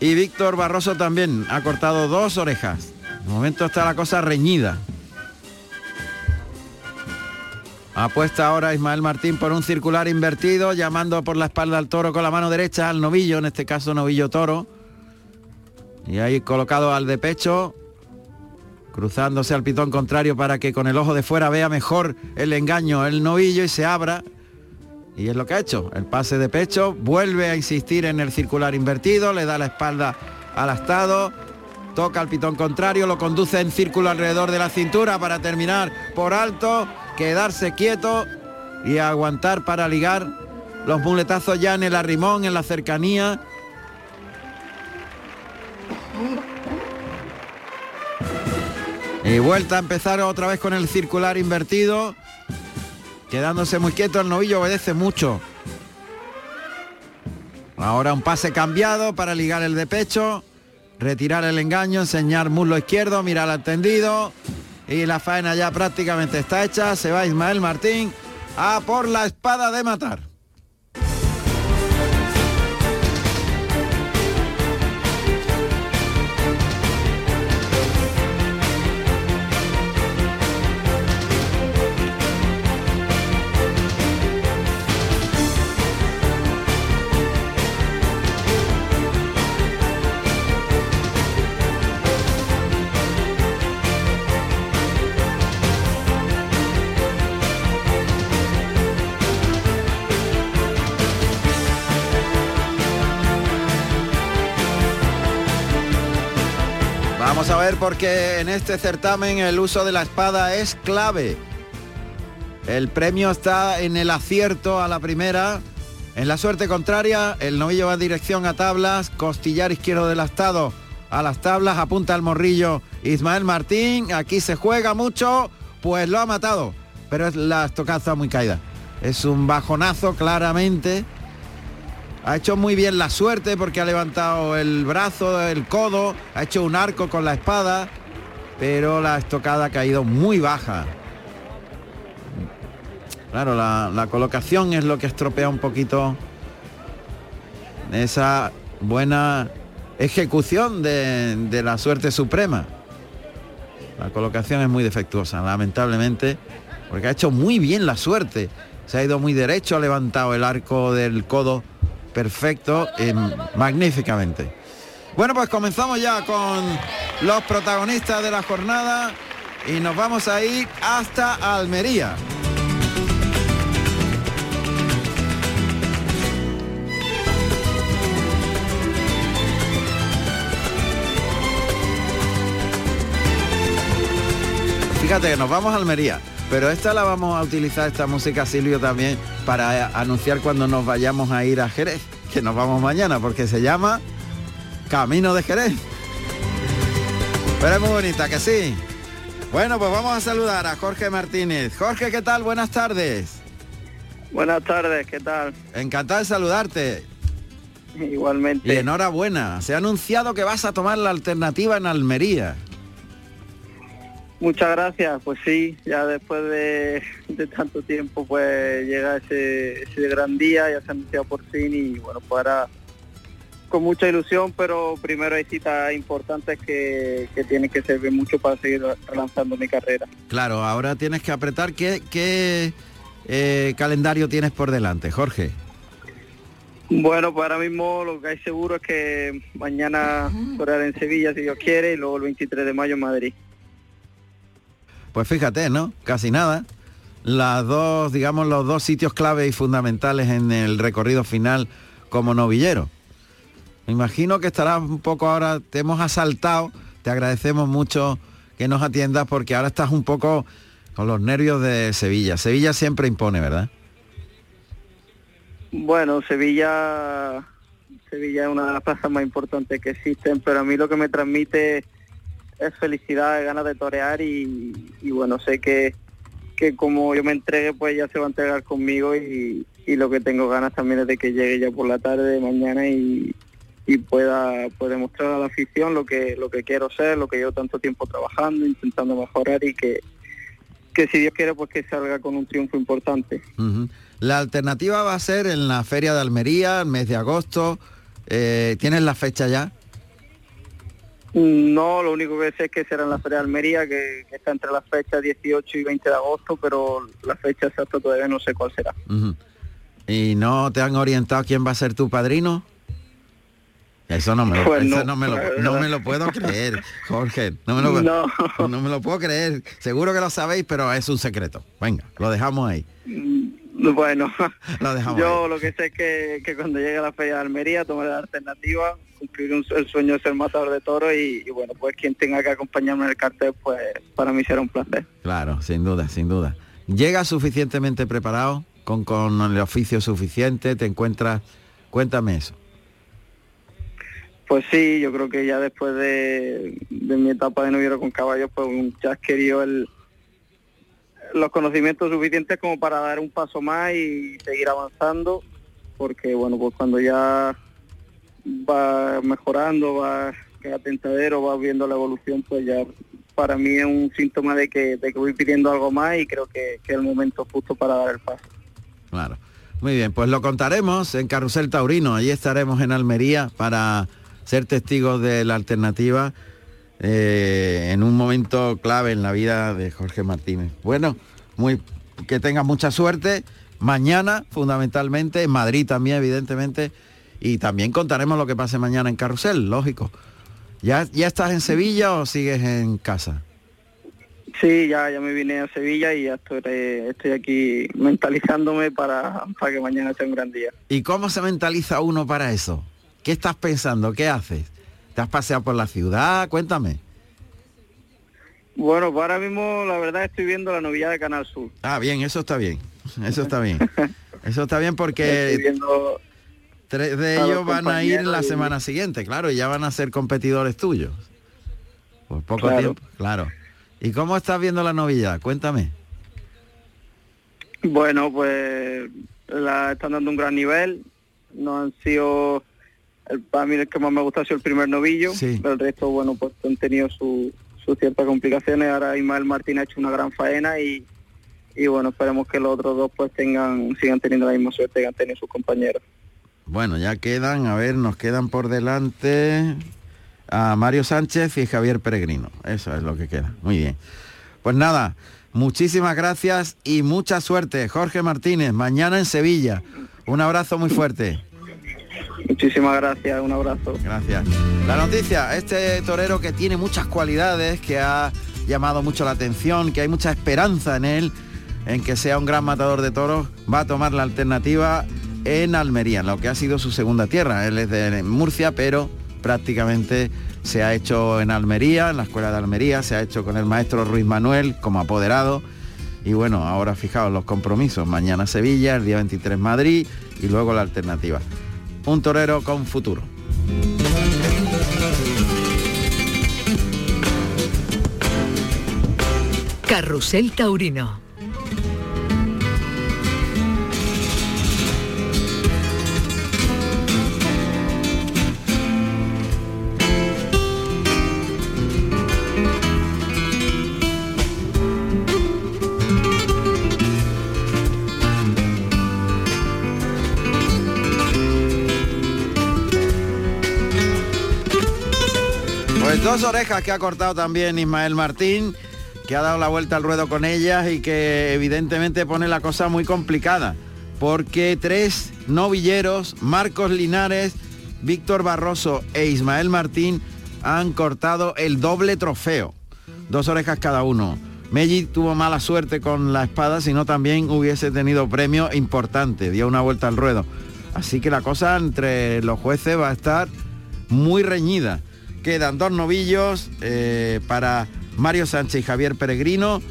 y Víctor Barroso también ha cortado dos orejas. De momento está la cosa reñida. Apuesta ahora Ismael Martín por un circular invertido, llamando por la espalda al toro con la mano derecha al novillo, en este caso novillo toro. Y ahí colocado al de pecho, cruzándose al pitón contrario para que con el ojo de fuera vea mejor el engaño, el novillo y se abra. Y es lo que ha hecho, el pase de pecho, vuelve a insistir en el circular invertido, le da la espalda al astado, toca el pitón contrario, lo conduce en círculo alrededor de la cintura para terminar por alto, quedarse quieto y aguantar para ligar los muletazos ya en el arrimón, en la cercanía. Y vuelta a empezar otra vez con el circular invertido. Quedándose muy quieto, el novillo obedece mucho. Ahora un pase cambiado para ligar el de pecho, retirar el engaño, enseñar muslo izquierdo, mirar al tendido y la faena ya prácticamente está hecha. Se va Ismael Martín a por la espada de matar. Vamos a ver porque en este certamen el uso de la espada es clave. El premio está en el acierto a la primera. En la suerte contraria, el novillo va dirección a tablas, costillar izquierdo del astado a las tablas, apunta al morrillo Ismael Martín, aquí se juega mucho, pues lo ha matado, pero es la estocaza muy caída. Es un bajonazo claramente. Ha hecho muy bien la suerte porque ha levantado el brazo, el codo, ha hecho un arco con la espada, pero la estocada ha caído muy baja. Claro, la, colocación es lo que estropea un poquito esa buena ejecución de la suerte suprema. La colocación es muy defectuosa, lamentablemente, porque ha hecho muy bien la suerte. se ha ido muy derecho, ha levantado el arco del codo perfecto, eh, magníficamente. Bueno, pues comenzamos ya con los protagonistas de la jornada y nos vamos a ir hasta Almería. Fíjate que nos vamos a Almería, pero esta la vamos a utilizar, esta música Silvio también, para anunciar cuando nos vayamos a ir a Jerez, que nos vamos mañana, porque se llama Camino de Jerez. Pero es muy bonita, que sí. Bueno, pues vamos a saludar a Jorge Martínez. Jorge, ¿qué tal? Buenas tardes. Buenas tardes, ¿qué tal? Encantado de saludarte. Igualmente. Y enhorabuena. Se ha anunciado que vas a tomar la alternativa en Almería. Muchas gracias, pues sí, ya después de, tanto tiempo pues llega ese, ese, gran día, ya se ha anunciado por fin y bueno, pues ahora con mucha ilusión, pero primero hay citas importantes que, que tienen que servir mucho para seguir relanzando mi carrera. Claro, ahora tienes que apretar. ¿Qué, qué eh, calendario tienes por delante, Jorge? Bueno, pues ahora mismo lo que hay seguro es que mañana correr en Sevilla, si Dios quiere, y luego el 23 de mayo en Madrid. Pues fíjate, ¿no? Casi nada. Las dos, digamos, los dos sitios clave y fundamentales en el recorrido final como novillero. Me imagino que estarás un poco ahora, te hemos asaltado, te agradecemos mucho que nos atiendas porque ahora estás un poco con los nervios de Sevilla. Sevilla siempre impone, ¿verdad? Bueno, Sevilla, Sevilla es una de las plazas más importantes que existen, pero a mí lo que me transmite es felicidad, es ganas de torear y, bueno, sé que, que como yo me entregue, pues ya se va a entregar conmigo y, lo que tengo ganas también es de que llegue ya por la tarde, mañana y, pueda, pueda mostrar a la afición lo que, lo que quiero ser, lo que llevo tanto tiempo trabajando, intentando mejorar y que, que si Dios quiere, pues que salga con un triunfo importante. La alternativa va a ser en la Feria de Almería, el mes de agosto. Eh, ¿Tienes la fecha ya? No, lo único que sé es que será en la Feria de Almería, que, está entre las fechas 18 y 20 de agosto, pero la fecha exacta todavía no sé cuál será. ¿Y no te han orientado quién va a ser tu padrino? Eso no me lo, pues no, me lo, puedo creer, Jorge. No me lo, no. me lo puedo creer. Seguro que lo sabéis, pero es un secreto. Venga, lo dejamos ahí. Bueno, (laughs) yo lo que sé es que, cuando llegue a la feria de Almería tomaré la alternativa, cumplir el sueño de ser matador de toro y, bueno, pues quien tenga que acompañarme en el cartel, pues para mí será un placer. Claro, sin duda, sin duda. ¿Llega suficientemente preparado? Con, con el oficio suficiente? ¿Te encuentras? Cuéntame eso. Pues sí, yo creo que ya después de, mi etapa de novio con caballos, pues ya adquirió el, los conocimientos suficientes como para dar un paso más y seguir avanzando, porque bueno, pues cuando ya va mejorando, va a tentadero, va viendo la evolución, pues ya para mí es un síntoma de que, de que voy pidiendo algo más y creo que, que es el momento justo para dar el paso. Claro. Muy bien, pues lo contaremos en Carrusel Taurino. Allí estaremos en Almería para ser testigos de la alternativa eh, en un momento clave en la vida de Jorge Martínez. Bueno, muy, que tengas mucha suerte. Mañana, fundamentalmente, en Madrid también, evidentemente, y también contaremos lo que pase mañana en Carrusel, lógico. ¿Ya, ya estás en Sevilla o sigues en casa? Sí, ya, ya me vine a Sevilla y ya estoy, estoy aquí mentalizándome para, para que mañana sea un gran día. ¿Y cómo se mentaliza uno para eso? ¿Qué estás pensando? ¿Qué haces? ¿Te has paseado por la ciudad? Cuéntame. Bueno, pues ahora mismo la verdad estoy viendo la novilla de Canal Sur. Ah, bien, eso está bien. (laughs) Eso está bien. (laughs) Eso está bien porque tres de ellos van a ir la semana siguiente, claro, y ya van a ser competidores tuyos. Por poco tiempo, claro. ¿Y cómo estás viendo la novilla? Cuéntame. Bueno, pues la están dando un gran nivel. No han sido para mí el que más me gusta ha sido el primer novillo, el resto, bueno, pues han tenido sus ciertas complicaciones. Ahora Ismael Martín ha hecho una gran faena y, y bueno, esperemos que los otros dos pues tengan, sigan teniendo la misma suerte que han tenido sus compañeros. Bueno, ya quedan, a ver, nos quedan por delante a Mario Sánchez y Javier Peregrino. Eso es lo que queda. Muy bien. Pues nada, Muchísimas gracias y mucha suerte. Jorge Martínez, mañana en Sevilla. Un abrazo muy fuerte. Muchísimas gracias, un abrazo. Gracias. La noticia, este torero que tiene muchas cualidades, que ha llamado mucho la atención, que hay mucha esperanza en él, en que sea un gran matador de toros, va a tomar la alternativa en Almería, en lo que ha sido su segunda tierra. Él es de Murcia, pero prácticamente se ha hecho en Almería, en la escuela de Almería, se ha hecho con el maestro Ruiz Manuel como apoderado. Y bueno, ahora fijaos los compromisos. Mañana Sevilla, el día 23 Madrid y luego la alternativa. Un torero con futuro. Carrusel Taurino. Dos orejas que ha cortado también Ismael Martín, que ha dado la vuelta al ruedo con ellas y que evidentemente pone la cosa muy complicada, porque tres novilleros, Marcos Linares, Víctor Barroso e Ismael Martín, han cortado el doble trofeo. Dos orejas cada uno. Melli tuvo mala suerte con la espada, sino también hubiese tenido premio importante, dio una vuelta al ruedo. Así que la cosa entre los jueces va a estar muy reñida. Quedan dos novillos eh, para Mario Sánchez y Javier Peregrino.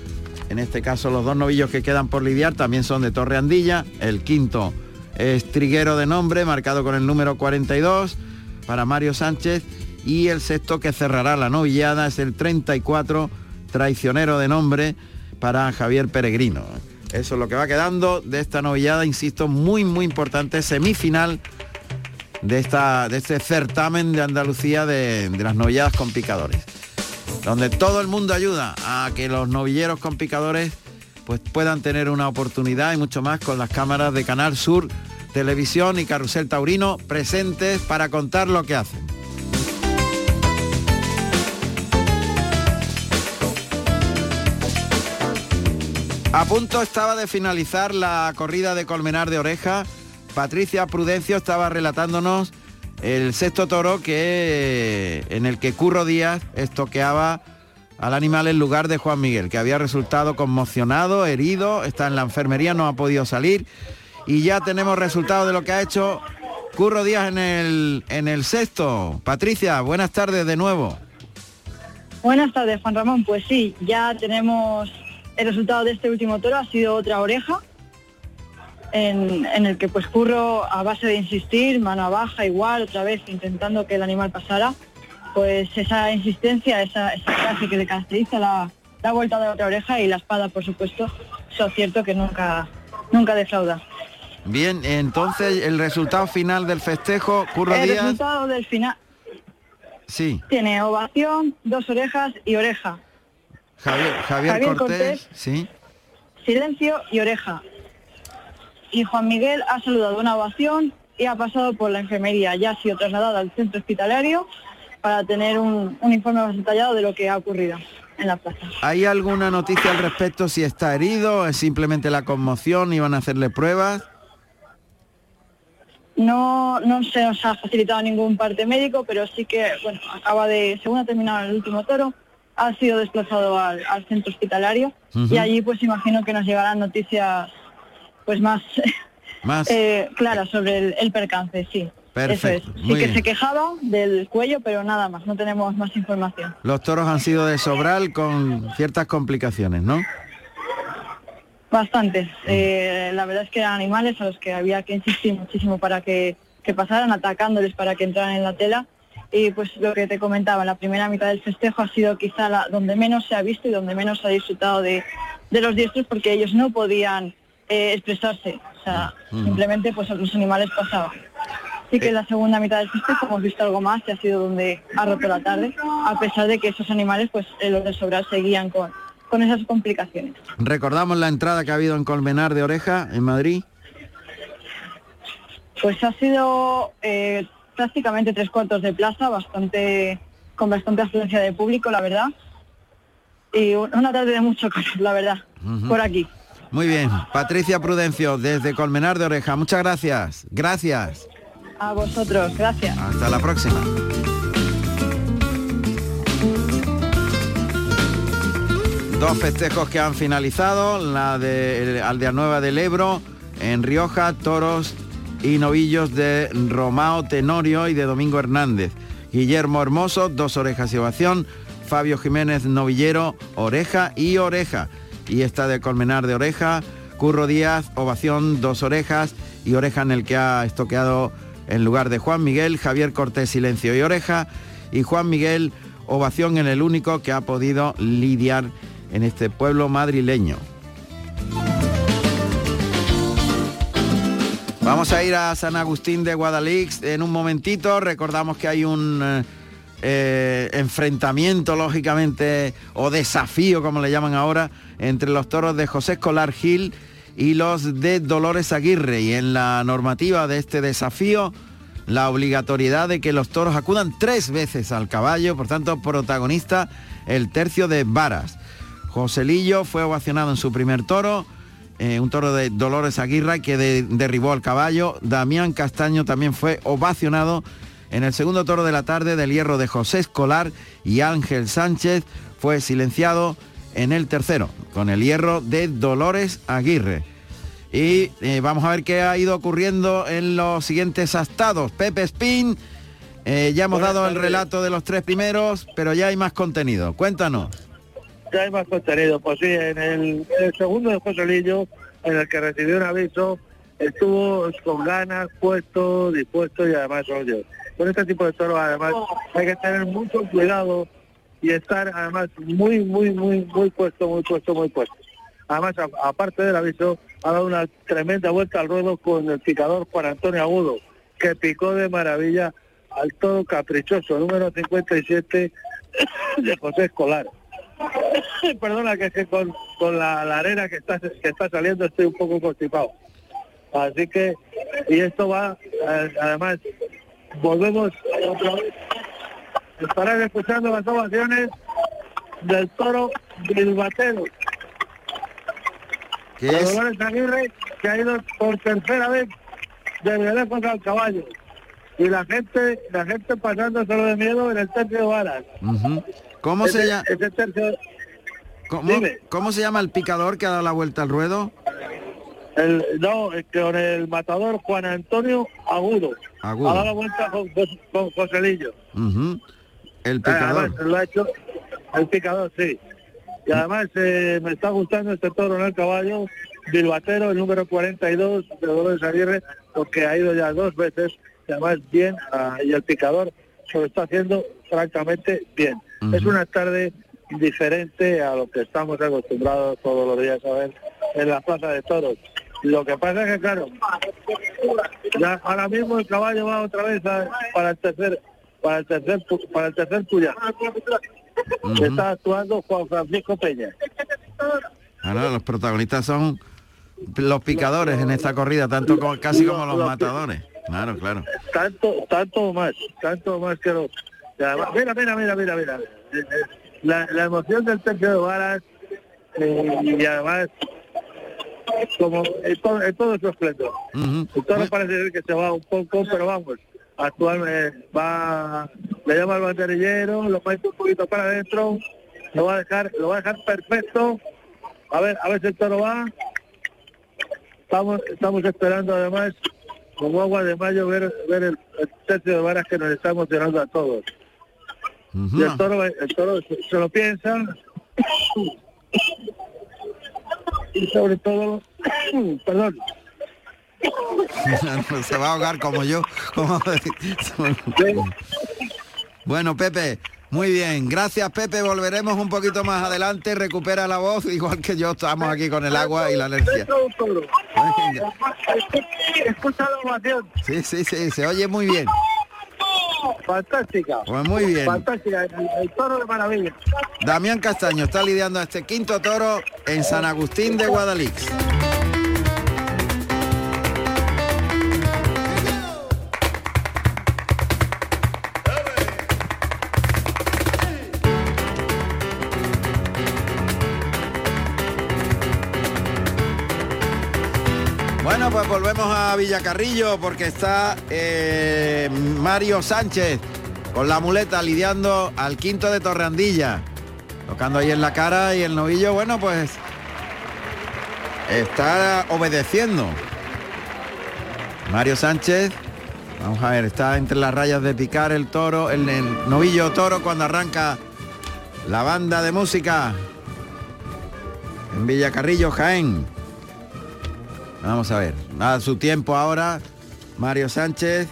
En este caso los dos novillos que quedan por lidiar también son de Torre Andilla. El quinto es Triguero de nombre, marcado con el número 42 para Mario Sánchez. Y el sexto que cerrará la novillada es el 34, Traicionero de nombre, para Javier Peregrino. Eso es lo que va quedando de esta novillada, insisto, muy muy importante, semifinal de, esta, de este certamen de Andalucía de, las novilladas con picadores. Donde todo el mundo ayuda a que los novilleros con picadores pues puedan tener una oportunidad y mucho más con las cámaras de Canal Sur, Televisión y Carrusel Taurino presentes para contar lo que hacen. A punto estaba de finalizar la corrida de Colmenar de Oreja. Patricia Prudencio estaba relatándonos el sexto toro que en el que Curro Díaz estoqueaba al animal en lugar de Juan Miguel, que había resultado conmocionado, herido, está en la enfermería, no ha podido salir y ya tenemos resultados de lo que ha hecho Curro Díaz en el, en el sexto. Patricia, buenas tardes de nuevo. Buenas tardes, Juan Ramón. Pues sí, ya tenemos el resultado de este último toro, ha sido otra oreja, en, en el que pues Curro, a base de insistir, mano a baja, igual, otra vez intentando que el animal pasara, pues esa insistencia, esa, esa clase que le caracteriza la, la vuelta de la otra oreja y la espada, por supuesto, eso es cierto que nunca, nunca defrauda. Bien, entonces el resultado final del festejo, Curro el Díaz. resultado del final Sí, tiene ovación, dos orejas y oreja. Javier, Javier, Javier Cortés, Cortés. sí. silencio y oreja. Y Juan Miguel ha saludado una ovación y ha pasado por la enfermería. Ya ha sido trasladado al centro hospitalario para tener un, un informe más detallado de lo que ha ocurrido en la plaza. ¿Hay alguna noticia al respecto si está herido? ¿Es simplemente la conmoción? ¿Iban a hacerle pruebas? No, no se nos ha facilitado ningún parte médico, pero sí que, bueno, acaba de, según ha terminado el último toro, ha sido desplazado al, al centro hospitalario y allí pues imagino que nos llegarán noticias pues más, (laughs) Más. eh, claras sobre el, el percance, sí. Perfecto, Eso es. Sí muy que bien. se quejaba del cuello, pero nada más, no tenemos más información. Los toros han sido de sobral con ciertas complicaciones, ¿no? Bastantes. Eh, la verdad es que eran animales a los que había que insistir muchísimo para que, que pasaran, atacándoles para que entraran en la tela. Y pues lo que te comentaba, la primera mitad del festejo ha sido quizá la, donde menos se ha visto y donde menos se ha disfrutado de, de los diestros porque ellos no podían eh, expresarse. O sea, Mm. simplemente pues los animales pasaban. Así que en la segunda mitad del festejo hemos visto algo más, que ha sido donde ha roto la tarde, a pesar de que esos animales, pues eh, los de sobrar seguían con, con esas complicaciones. Recordamos la entrada que ha habido en Colmenar de Oreja, en Madrid. Pues ha sido eh, prácticamente tres cuartos de plaza, bastante con bastante afluencia de público, la verdad. Y un- una tarde de mucho calor, la verdad. por aquí. Muy bien, Patricia Prudencio, desde Colmenar de Oreja. Muchas gracias. Gracias. A vosotros, gracias. Hasta la próxima. Dos festejos que han finalizado, la de Aldea Nueva del Ebro, en Rioja, toros y novillos de Romao Tenorio y de Domingo Hernández. Guillermo Hermoso, dos orejas y ovación. Fabio Jiménez Novillero, oreja y oreja. Y esta de Colmenar de oreja. Curro Díaz, ovación, dos orejas y oreja en el que ha estoqueado en lugar de Juan Miguel, Javier Cortés, silencio y oreja. Y Juan Miguel, ovación en el único que ha podido lidiar en este pueblo madrileño. Vamos a ir a San Agustín de Guadalix en un momentito. Recordamos que hay un eh, enfrentamiento, lógicamente, o desafío, como le llaman ahora, entre los toros de José Escolar Gil y los de Dolores Aguirre. Y en la normativa de este desafío, la obligatoriedad de que los toros acudan tres veces al caballo, por tanto, protagonista el tercio de varas. Joselillo fue ovacionado en su primer toro, eh, un toro de Dolores Aguirre que derribó al caballo. Damián Castaño también fue ovacionado en el segundo toro de la tarde del hierro de José Escolar y Ángel Sánchez fue silenciado en el tercero con el hierro de Dolores Aguirre. Y eh, vamos a ver qué ha ido ocurriendo en los siguientes astados. Pepe Spin, eh, ya hemos dado el relato de los tres primeros, pero ya hay más contenido. Cuéntanos ya hay más contenido. Pues sí, en el, segundo de Joselillo, en el que recibió un aviso, estuvo con ganas, puesto, dispuesto y además, oye, con este tipo de toros además hay que tener mucho cuidado y estar además muy, muy, muy, muy puesto, muy puesto, muy puesto. Además, aparte del aviso, ha dado una tremenda vuelta al ruedo con el picador Juan Antonio Agudo, que picó de maravilla al todo caprichoso, número 57 (coughs) de José Escolar. (coughs) Perdona que, que con, con la, arena que está, que está saliendo estoy un poco constipado. Así que, y esto va, eh, además, volvemos otra vez. Estarán escuchando las ovaciones del toro Bilbatero. ¿Qué es? Dolores Aguirre, que ha ido por tercera vez de contra el caballo. Y la gente, la gente pasándoselo de miedo en el tercio de varas. ¿Cómo se llama? ¿Cómo, se llama el picador que ha dado la vuelta al ruedo? El, no, con el matador Juan Antonio Agudo. Agudo. Ha dado la vuelta con, con, Joselillo. El picador. lo ha hecho el picador, sí. Y además eh, me está gustando este toro en el caballo, Bilbatero, el número 42 de Dolores Aguirre, porque ha ido ya dos veces, y además bien, ah, y el picador se lo está haciendo francamente bien. Es una tarde diferente a lo que estamos acostumbrados todos los días a ver en la plaza de toros. Lo que pasa es que, claro, ya ahora mismo el caballo va otra vez para el tercer para el tercer para el tercer puya. Está actuando Juan Francisco Peña. Ahora los protagonistas son los picadores en esta corrida, tanto como, casi como los matadores. Claro, claro. Tanto, tanto más, tanto más que los Mira, mira, mira, mira, mira. La, la emoción del tercio de varas eh, y además como en todo, en todo su esplendor. Uh parece que se va un poco, pero vamos, actualmente va, le llama al banderillero, lo mete un poquito para adentro, lo va a dejar, lo va a dejar perfecto. A ver, a ver si el toro va. Estamos, estamos esperando además como agua de mayo ver, ver el, el tercio de varas que nos está emocionando a todos y el toro, el toro se, lo piensa y sobre todo, (clears throat) perdón, (laughs) se va a ahogar como yo. (laughs) bueno, Pepe, muy bien. Gracias, Pepe. Volveremos un poquito más adelante. Recupera la voz, igual que yo estamos aquí con el agua y la energía. Sí, sí, sí, se oye muy bien. Fantástica. Pues muy bien. Fantástica, el, toro de maravilla. Damián Castaño está lidiando a este quinto toro en San Agustín de Guadalix. Villacarrillo porque está eh, Mario Sánchez con la muleta lidiando al quinto de Torreandilla. Tocando ahí en la cara y el novillo, bueno, pues está obedeciendo. Mario Sánchez, vamos a ver, está entre las rayas de picar el toro, el, el novillo toro cuando arranca la banda de música en Villacarrillo, Jaén. Vamos a ver, a su tiempo ahora, Mario Sánchez.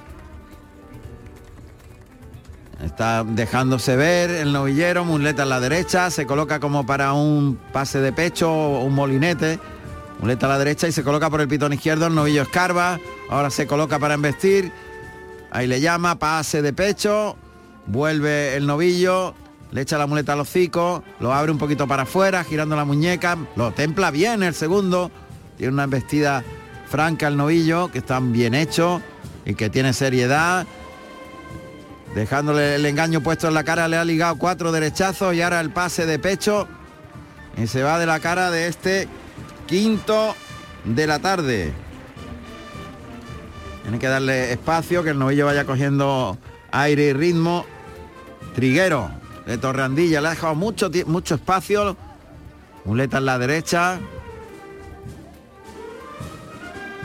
Está dejándose ver el novillero, muleta a la derecha, se coloca como para un pase de pecho o un molinete. Muleta a la derecha y se coloca por el pitón izquierdo, el novillo escarba, ahora se coloca para embestir. Ahí le llama, pase de pecho, vuelve el novillo, le echa la muleta al hocico, lo abre un poquito para afuera, girando la muñeca, lo templa bien el segundo, tiene una embestida franca el novillo, que está bien hecho y que tiene seriedad. Dejándole el engaño puesto en la cara, le ha ligado cuatro derechazos y ahora el pase de pecho. Y se va de la cara de este quinto de la tarde. Tiene que darle espacio, que el novillo vaya cogiendo aire y ritmo. Triguero de Torreandilla, le ha dejado mucho, mucho espacio. Muleta en la derecha.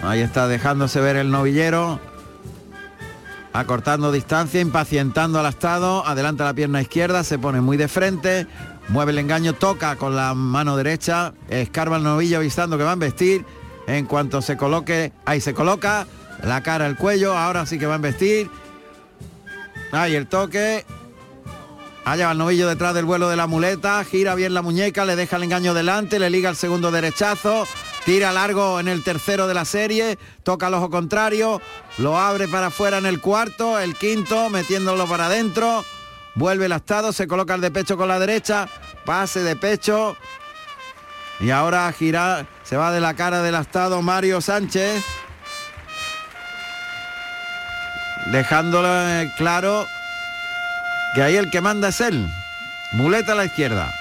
Ahí está dejándose ver el novillero. Acortando distancia, impacientando al estado. Adelanta la pierna izquierda, se pone muy de frente. Mueve el engaño, toca con la mano derecha. Escarba el novillo avisando que va a vestir. En cuanto se coloque, ahí se coloca. La cara, el cuello. Ahora sí que va a vestir. Ahí el toque. Allá va el novillo detrás del vuelo de la muleta, gira bien la muñeca, le deja el engaño delante, le liga el segundo derechazo, tira largo en el tercero de la serie, toca el ojo contrario, lo abre para afuera en el cuarto, el quinto, metiéndolo para adentro, vuelve el estado, se coloca el de pecho con la derecha, pase de pecho, y ahora gira, se va de la cara del estado Mario Sánchez, dejándolo claro que ahí el que manda es él. Muleta a la izquierda.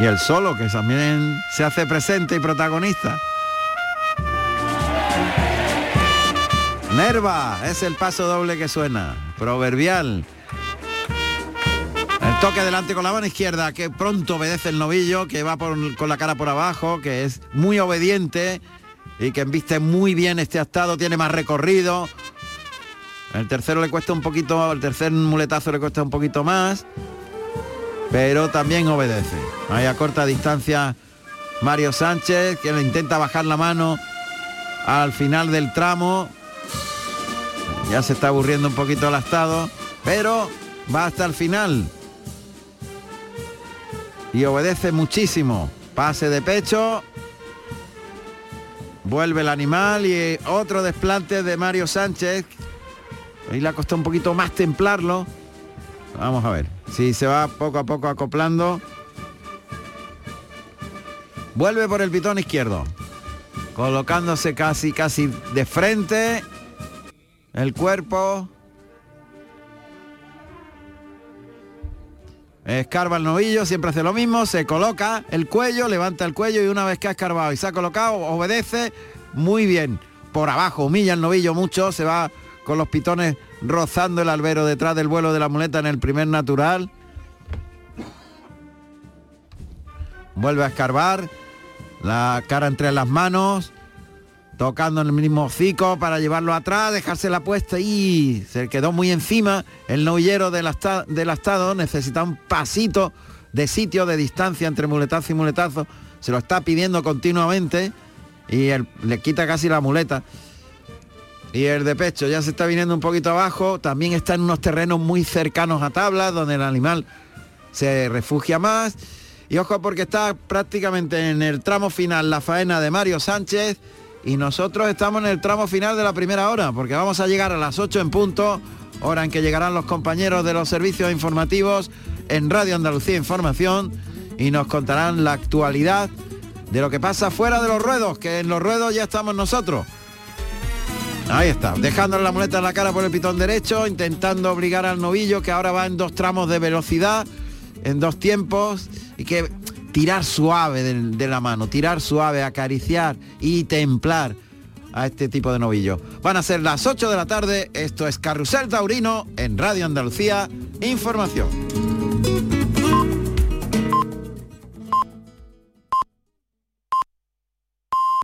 Y el solo, que también se hace presente y protagonista. Nerva, es el paso doble que suena. Proverbial. El toque adelante con la mano izquierda, que pronto obedece el novillo, que va con la cara por abajo, que es muy obediente y que embiste muy bien este estado, tiene más recorrido, el tercero le cuesta un poquito, el tercer muletazo le cuesta un poquito más, pero también obedece. Ahí a corta distancia Mario Sánchez, que le intenta bajar la mano al final del tramo. Ya se está aburriendo un poquito el astado, pero va hasta el final. Y obedece muchísimo. Pase de pecho. Vuelve el animal y otro desplante de Mario Sánchez Ahí le ha costado un poquito más templarlo. Vamos a ver si se va poco a poco acoplando. Vuelve por el pitón izquierdo. Colocándose casi, casi de frente. El cuerpo. Escarba el novillo, siempre hace lo mismo, se coloca el cuello, levanta el cuello y una vez que ha escarbado y se ha colocado, obedece muy bien. Por abajo, humilla el novillo mucho, se va con los pitones rozando el albero detrás del vuelo de la muleta en el primer natural. Vuelve a escarbar, la cara entre las manos, tocando en el mismo hocico para llevarlo atrás, dejarse la puesta y se quedó muy encima. El novillero del, del astado necesita un pasito de sitio, de distancia entre muletazo y muletazo. Se lo está pidiendo continuamente y le quita casi la muleta. Y el de pecho ya se está viniendo un poquito abajo, también está en unos terrenos muy cercanos a tablas, donde el animal se refugia más. Y ojo porque está prácticamente en el tramo final la faena de Mario Sánchez y nosotros estamos en el tramo final de la primera hora, porque vamos a llegar a las 8 en punto, hora en que llegarán los compañeros de los servicios informativos en Radio Andalucía Información y nos contarán la actualidad de lo que pasa fuera de los ruedos, que en los ruedos ya estamos nosotros. Ahí está, dejándole la muleta en la cara por el pitón derecho, intentando obligar al novillo que ahora va en dos tramos de velocidad, en dos tiempos, y que tirar suave de, de la mano, tirar suave, acariciar y templar a este tipo de novillos. Van a ser las 8 de la tarde, esto es Carrusel Taurino en Radio Andalucía, información.